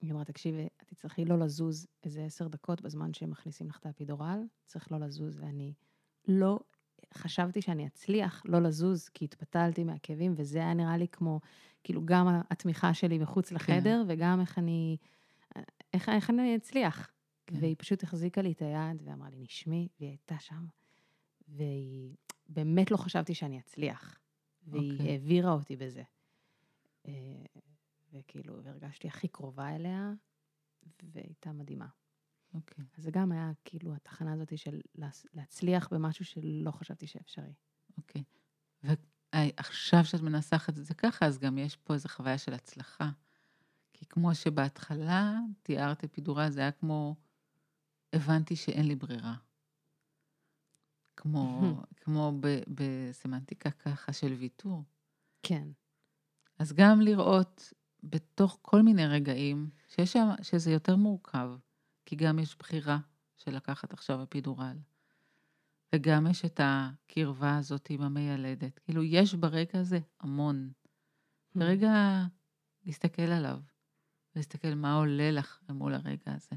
היא אמרה, תקשיבי, את תצטרכי לא לזוז איזה עשר דקות בזמן שהם מכניסים לך את האפידורל, צריך לא לזוז, ואני לא, חשבתי שאני אצליח לא לזוז, כי התפתלתי מהכאבים, וזה היה נראה לי כמו, כאילו, גם התמיכה שלי מחוץ לחדר, וגם איך אני, איך, איך אני אצליח. כן. והיא פשוט החזיקה לי את היד ואמרה לי, נשמי, והיא הייתה שם, והיא, באמת לא חשבתי שאני אצליח, והיא אוקיי. העבירה אותי בזה. אה, וכאילו, והרגשתי הכי קרובה אליה, והייתה מדהימה. אוקיי. אז זה גם היה כאילו התחנה הזאת של להצליח במשהו שלא חשבתי שאפשרי. אוקיי. ועכשיו שאת מנסחת את זה ככה, אז גם יש פה איזו חוויה של הצלחה. כי כמו שבהתחלה תיארת אפידורל, זה היה כמו, הבנתי שאין לי ברירה. כמו, כמו ב- בסמנטיקה ככה של ויתור. כן. אז גם לראות בתוך כל מיני רגעים, שיש שם, שזה יותר מורכב, כי גם יש בחירה של לקחת עכשיו אפידורל, וגם יש את הקרבה הזאת עם המיילדת. כאילו, יש ברגע הזה המון. ורגע להסתכל עליו, להסתכל מה עולה לך מול הרגע הזה.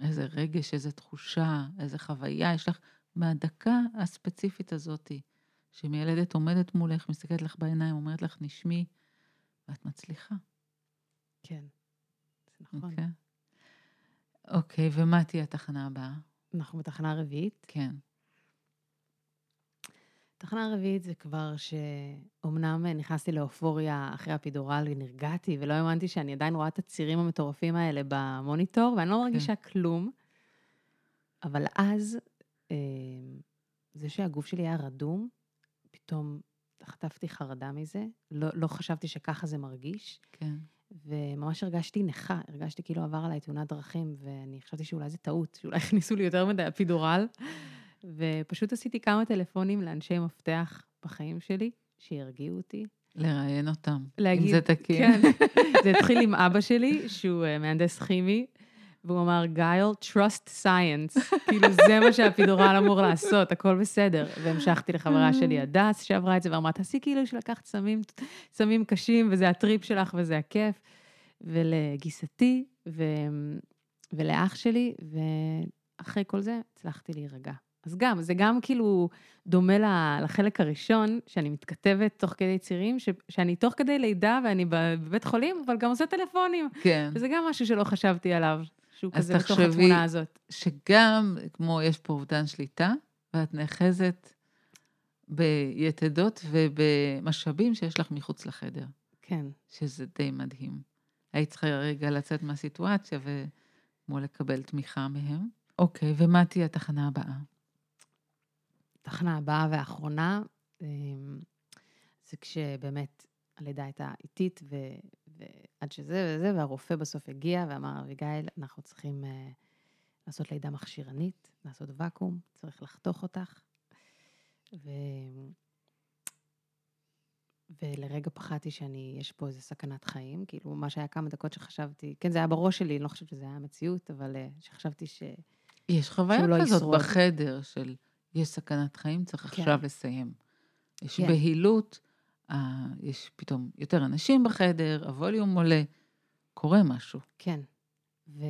איזה רגש, איזה תחושה, איזה חוויה יש לך מהדקה הספציפית הזאתי, שמיילדת עומדת מולך, מסתכלת לך בעיניים, אומרת לך, נשמי, ואת מצליחה. כן. זה נכון. אוקיי? אוקיי, ומה תהיה התחנה הבאה? אנחנו בתחנה רביעית. כן. תחנה רביעית זה כבר שאומנם נכנסתי לאופוריה אחרי הפידורל ונרגעתי, ולא האמנתי שאני עדיין רואה את הצירים המטורפים האלה במוניטור, ואני לא מרגישה כלום. אבל אז, זה שהגוף שלי היה רדום, פתאום חטפתי חרדה מזה. לא, לא חשבתי שככה זה מרגיש, כן. וממש הרגשתי נכה, הרגשתי כאילו עבר עליי תאונת דרכים, ואני חשבתי שאולי זה טעות, שאולי הכניסו לי יותר מדי אפידורל. ופשוט עשיתי כמה טלפונים לאנשי מפתח בחיים שלי, שירגיעו אותי. לראיין אותם. להגיד, אם זה תקין. כן. זה התחיל עם אבא שלי, שהוא אה, מהנדס כימי, והוא אמר, גייל, trust science. כאילו, זה מה שהאפידורל אמור לעשות, הכל בסדר. והמשכתי לחברה שלי, הדס, שעברה את זה, ואמרה, תעשי כאילו שלקחת סמים, סמים קשים, וזה הטריפ שלך וזה הכיף. ולגיסתי, ו... ולאח שלי, ואחרי כל זה הצלחתי להירגע. אז גם, זה גם כאילו דומה לחלק הראשון, שאני מתכתבת תוך כדי צירים, ש- שאני תוך כדי לידה ואני בבית חולים, אבל גם עושה טלפונים. כן. וזה גם משהו שלא חשבתי עליו, שהוא אז כזה בתוך תחשבי- התמונה הזאת. שגם, כמו יש פה אובדן שליטה, ואת נאחזת ביתדות ובמשאבים שיש לך מחוץ לחדר, כן. שזה די מדהים. היית צריכה רגע לצאת מהסיטואציה וכמו לקבל תמיכה מהם. אוקיי, ומה תהיה התחנה הבאה? התחנה הבאה והאחרונה, אמ, זה כשבאמת הלידה הייתה איטית, ו... ועד שזה וזה, והרופא בסוף הגיע ואמר, אביגיל, אנחנו צריכים uh, לעשות לידה מכשירנית, לעשות ואקום, צריך לחתוך אותך. ו... ולרגע פחדתי שאני, יש פה איזה סכנת חיים, כאילו, מה שהיה כמה דקות שחשבתי, כן, זה היה בראש שלי, אני לא חושבת שזה היה המציאות, אבל uh, שחשבתי ש... יש חוויה לא כזאת ישרוד. בחדר של יש סכנת חיים, צריך כן. עכשיו לסיים. יש כן. בהילות, יש פתאום יותר אנשים בחדר, הווליום עולה, קורה משהו. כן. ו...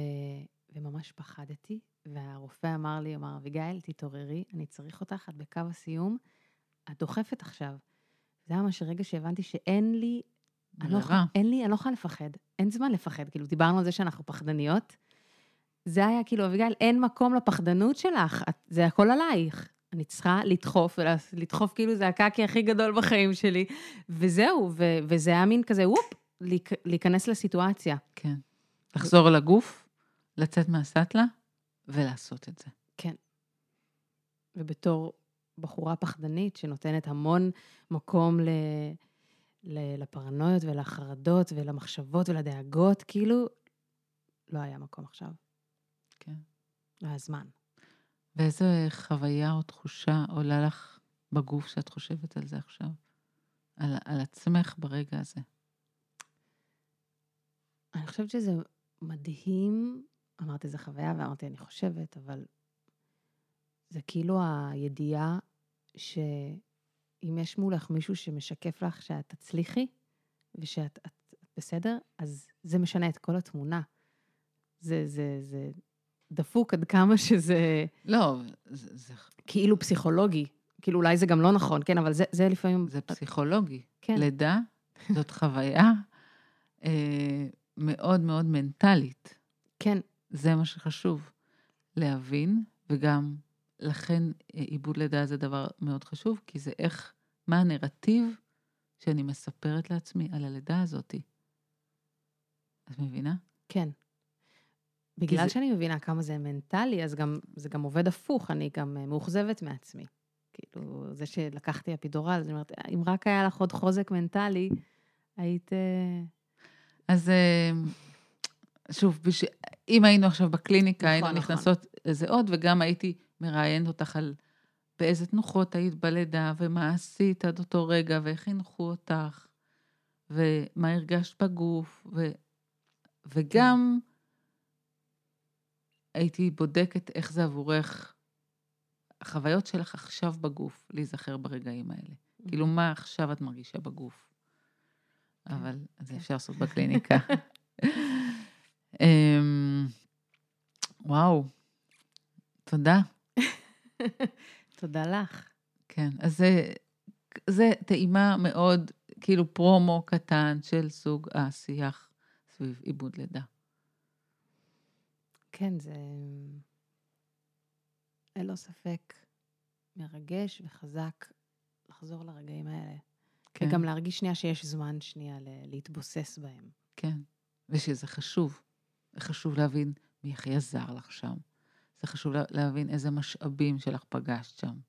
וממש פחדתי, והרופא אמר לי, אמר, אביגיל, תתעוררי, אני צריך אותך, את בקו הסיום, את דוחפת עכשיו. זה היה ממש רגע שהבנתי שאין לי, אני לא. אין לי, אני לא יכולה לפחד, אין זמן לפחד. כאילו, דיברנו על זה שאנחנו פחדניות. זה היה כאילו, אביגיל, אין מקום לפחדנות שלך, את, זה הכל עלייך. אני צריכה לדחוף, ולדחוף כאילו זה הקקי הכי גדול בחיים שלי, וזהו, ו, וזה היה מין כזה, וופ, להיכ- להיכנס לסיטואציה. כן. לחזור לגוף, לצאת מהסטלה ולעשות את זה. כן. ובתור בחורה פחדנית שנותנת המון מקום ל... ל... לפרנויות ולחרדות ולמחשבות ולדאגות, כאילו, לא היה מקום עכשיו. כן. לא היה זמן. ואיזה חוויה או תחושה עולה לך בגוף שאת חושבת על זה עכשיו? על, על עצמך ברגע הזה. אני חושבת שזה מדהים, אמרתי, זו חוויה, ואמרתי, אני חושבת, אבל זה כאילו הידיעה שאם יש מולך מישהו שמשקף לך שאת תצליחי ושאת את, את בסדר, אז זה משנה את כל התמונה. זה, זה, זה דפוק עד כמה שזה לא, זה, זה, כאילו פסיכולוגי. כאילו, אולי זה גם לא נכון, כן, אבל זה, זה לפעמים... זה פסיכולוגי. כן, לידה זאת חוויה אה, מאוד מאוד מנטלית. כן, זה מה שחשוב. להבין, וגם לכן אה, עיבוד לידה זה דבר מאוד חשוב, כי זה איך, מה הנרטיב שאני מספרת לעצמי על הלידה הזאתי. את מבינה? כן. בגלל זה- שאני מבינה כמה זה מנטלי, אז גם, זה גם עובד הפוך, אני גם אה, מאוכזבת מעצמי. כאילו, זה שלקחתי אפידורל, אני אומרת, "אה, אם רק היה לך עוד חוזק מנטלי, היית... אה, אז אה, שוב, בש... אם היינו עכשיו בקליניקה, נכון, היינו נכון. נכנסות לזה עוד, וגם הייתי מראיינת אותך על באיזה תנוחות היית בלידה, ומה עשית עד אותו רגע, ואיך חינכו אותך, ומה הרגשת בגוף, ו... וגם הייתי בודקת איך זה עבורך, החוויות שלך עכשיו בגוף, להיזכר ברגעים האלה. כאילו, מה עכשיו את מרגישה בגוף? כן, אבל את זה כן. אפשר לעשות בקליניקה. אמ, וואו, תודה. תודה לך. כן, אז זה, זה טעימה מאוד, כאילו פרומו קטן של סוג השיח סביב עיבוד לידה. כן, זה... אין לו ספק מרגש וחזק לחזור לרגעים האלה. כן, וגם להרגיש שנייה שיש זמן שנייה להתבוסס בהם. כן, ושזה חשוב. חשוב להבין מי הכי עזר לך שם. זה חשוב לה- להבין איזה משאבים שלך פגשת שם.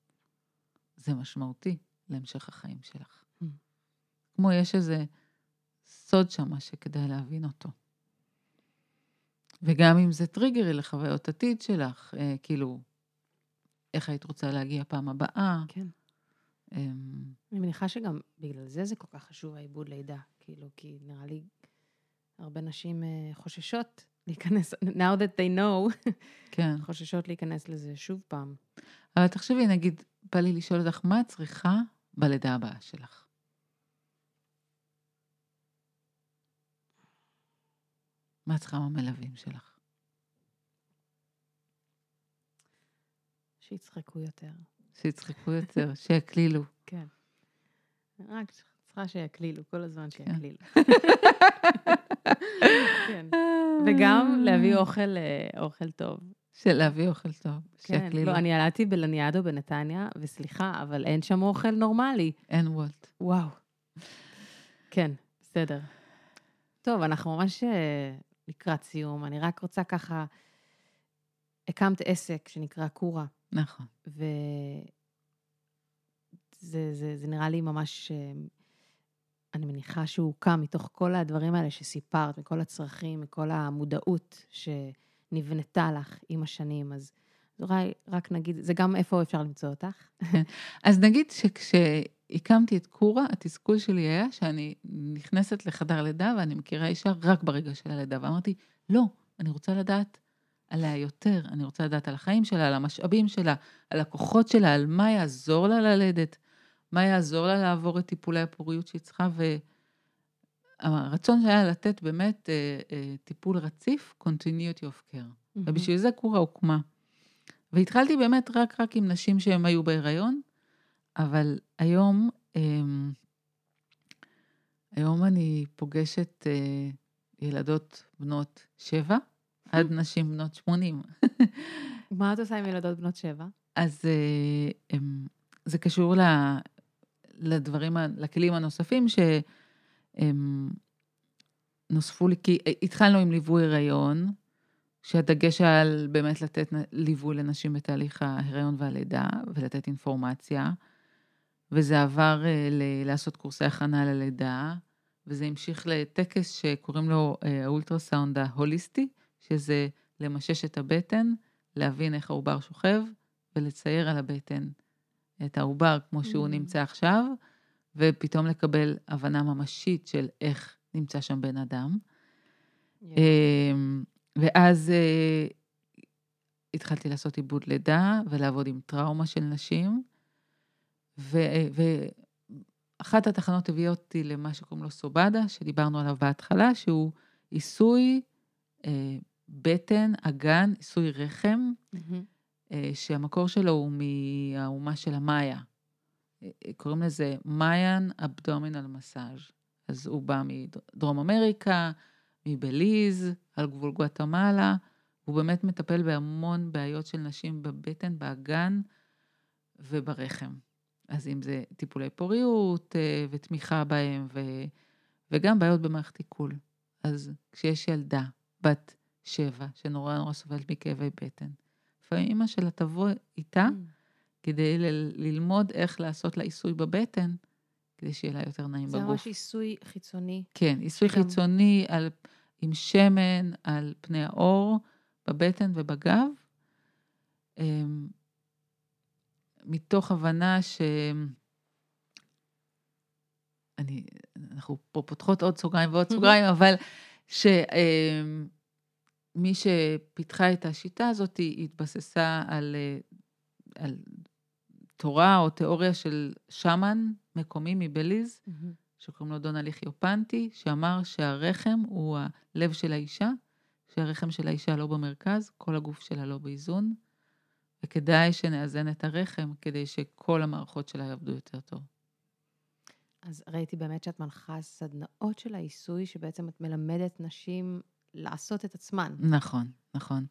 זה משמעותי להמשך החיים שלך. Mm. כמו יש איזה סוד שם שכדאי להבין אותו. וגם אם זה טריגרי לחוויות עתיד שלך, אה, כאילו, איך היית רוצה להגיע פעם הבאה. כן. אמ, אני מניחה שגם בגלל זה זה כל כך חשוב העיבוד לידה. כאילו, כי נראה לי הרבה נשים אה, חוששות להיכנס, now that they know, כן. חוששות להיכנס לזה שוב פעם. אבל תחשבי, נגיד, בא לי לשאול אותך, מה את צריכה בלידה הבאה שלך? מה צריכה מהמלווים שלך? שיצחקו יותר. שיצחקו יותר, שיקלילו. כן. רק צריכה שיקלילו, כל הזמן כן. שיקלילו. כן. וגם להביא אוכל, אה, אוכל טוב. של להביא אוכל טוב. כן, שיקלילו. לא, אני ילדתי בלניאדו בנתניה, וסליחה, אבל אין שם אוכל נורמלי. אין וולט. וואו. כן, בסדר. טוב, אנחנו ממש אה, לקראת סיום. אני רק רוצה ככה... הקמת עסק שנקרא קורה, נכון. וזה זה, זה נראה לי ממש... אה, אני מניחה שהוא הוקם מתוך כל הדברים האלה שסיפרת, מכל הצרכים, מכל המודעות שנבנתה לך עם השנים. אז אולי רק נגיד, זה גם איפה אפשר למצוא אותך. אז נגיד שכשהקמתי את קורה, התסכול שלי היה שאני נכנסת לחדר לידה ואני מכירה אישה רק ברגע של הלידה, ואמרתי, לא, אני רוצה לדעת עליה יותר, אני רוצה לדעת על החיים שלה, על המשאבים שלה, על הכוחות שלה, על מה יעזור לה ללדת, מה יעזור לה לעבור את טיפולי הפוריות שהיא צריכה, והרצון שהיה לתת באמת אה, אה, טיפול רציף, continuity of care. ובשביל זה קורה הוקמה. והתחלתי באמת רק רק עם נשים שהן היו בהיריון, אבל היום, אמ, היום אני פוגשת אה, ילדות בנות שבע עד נשים בנות שמונים. מה את עושה עם ילדות בנות שבע? אז אה, זה קשור ל- לדברים, לכלים הנוספים שנוספו לי, כי התחלנו עם ליווי הריון, שהדגש היה באמת לתת ליווי לנשים בתהליך ההיריון והלידה, ולתת אינפורמציה, וזה עבר אה, ל- לעשות קורסי הכנה ללידה, וזה המשיך לטקס שקוראים לו אה, האולטרסאונד ההוליסטי, שזה למשש את הבטן, להבין איך העובר שוכב, ולצייר על הבטן את העובר כמו שהוא Mm. נמצא עכשיו, ופתאום לקבל הבנה ממשית של איך נמצא שם בן אדם. אמ, ואז אה, התחלתי לעשות עיבוד לידה ולעבוד עם טראומה של נשים. ואחת התחנות הביאה אותי למה שקוראים לו סובדה, שדיברנו עליו בהתחלה, שהוא עיסוי אה, בטן, אגן, עיסוי רחם, מהמם. אה, שהמקור שלו הוא מהאומה של המאיה. אה, קוראים לזה מאיין אבדומינל מסאז'. אז הוא בא מדרום אמריקה, מבליז, על גבול גואטמלה. הוא באמת מטפל בהמון בעיות של נשים בבטן, באגן וברחם. אז אם זה טיפולי פוריות אה, ותמיכה בהם, ו... וגם בעיות במערכת עיכול. אז כשיש ילדה, בת שבע, שנורא נורא סובלת מכאבי בטן, לפעמים אימא שלה תבוא איתה כדי ל- ללמוד איך לעשות לה עיסוי בבטן, כדי שיהיה לה יותר נעים זה בגוף. ממש עיסוי חיצוני. כן, עיסוי גם- חיצוני על, עם שמן על פני העור, בבטן ובגב, אמ, מתוך הבנה ש... אני, אנחנו פה פותחות עוד סוגריים ועוד סוגריים, אבל שמי שפיתחה את השיטה הזאת, היא התבססה על, אה, על תורה או תיאוריה של שמן מקומי מבליז. שקוראים לו דונה ליכיופנטי, שאמר שהרחם הוא הלב של האישה, שהרחם של האישה לא במרכז, כל הגוף שלה לא באיזון, וכדאי שנאזן את הרחם כדי שכל המערכות שלה יעבדו יותר טוב. אז ראיתי באמת שאת מנחה סדנאות של העיסוי, שבעצם את מלמדת נשים לעשות את עצמן. נכון, נכון.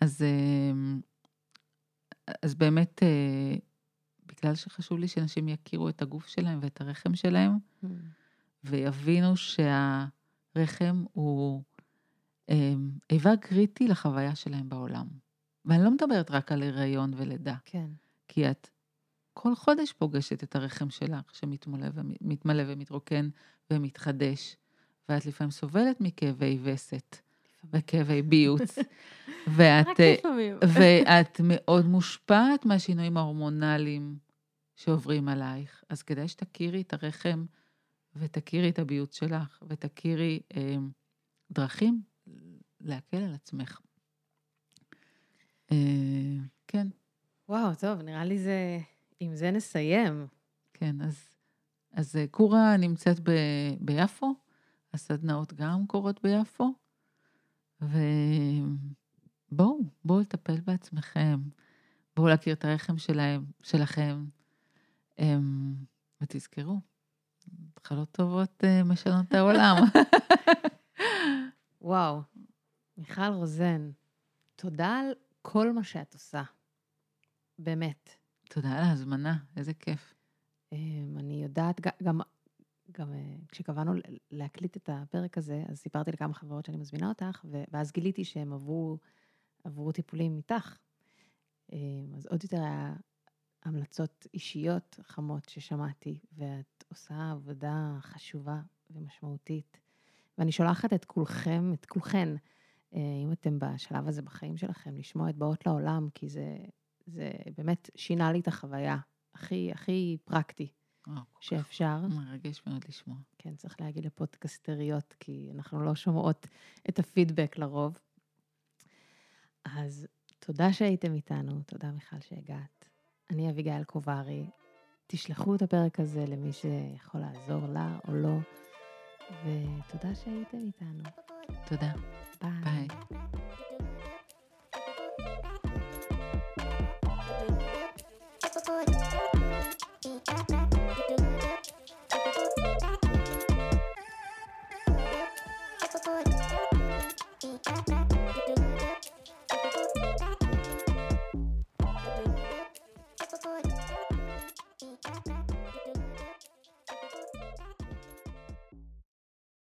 אז, אה, אז באמת, אה, בגלל שחשוב לי שאנשים יכירו את הגוף שלהם ואת הרחם שלהם, ויבינו שהרחם הוא אה, איבר קריטי לחוויה שלהם בעולם. ואני לא מדברת רק על הריון ולידה, כן. כי את כל חודש פוגשת את הרחם שלך שמתמלא ומתרוקן ומתחדש, ואת לפעמים סובלת מכאבי וסת וכאבי ביוץ, ואת, רק אה, לפעמים. ואת מאוד מושפעת מהשינויים ההורמונליים שעוברים עלייך. אז כדאי שתכירי את הרחם ותכירי את הביוץ שלך ותכירי אה, דרכים להקל על עצמך. אה, כן, וואו, טוב, נראה לי זה... עם זה נסיים. כן, אז, אז אה, קורה נמצאת ב, ביפו, הסדנאות גם קורות ביפו, ובואו, בואו לטפל בעצמכם, בואו להכיר את הרחם שלהם, שלכם, אמ, ותזכרו, התחלות טובות אה, משנות את העולם. וואו, מיכל רוזן, תודה על כל מה שאת עושה. באמת. תודה על ההזמנה, איזה כיף. אמ, אני יודעת, גם, גם אה, כשקבענו להקליט את הפרק הזה, אז סיפרתי לכמה חברות שאני מזמינה אותך, ואז גיליתי שהם עברו, עברו טיפולים איתך. אמ, אז עוד יותר היה המלצות אישיות חמות ששמעתי, ואת עושה עבודה חשובה ומשמעותית. ואני שולחת את כולכם, את כולכן, אם אתם בשלב הזה בחיים שלכם, לשמוע את באות לעולם, כי זה, זה באמת שינה לי את החוויה הכי, הכי פרקטי וואו, כך שאפשר. מרגש מאוד לשמוע. כן, צריך להגיד לפודקסטריות, כי אנחנו לא שומעות את הפידבק לרוב. אז תודה שהייתם איתנו, תודה מיכל שהגעת. אני אביגיל קוברי. תשלחו את הפרק הזה למי שיכול לעזור לה או לא, ותודה שהייתם איתנו. תודה. Bye.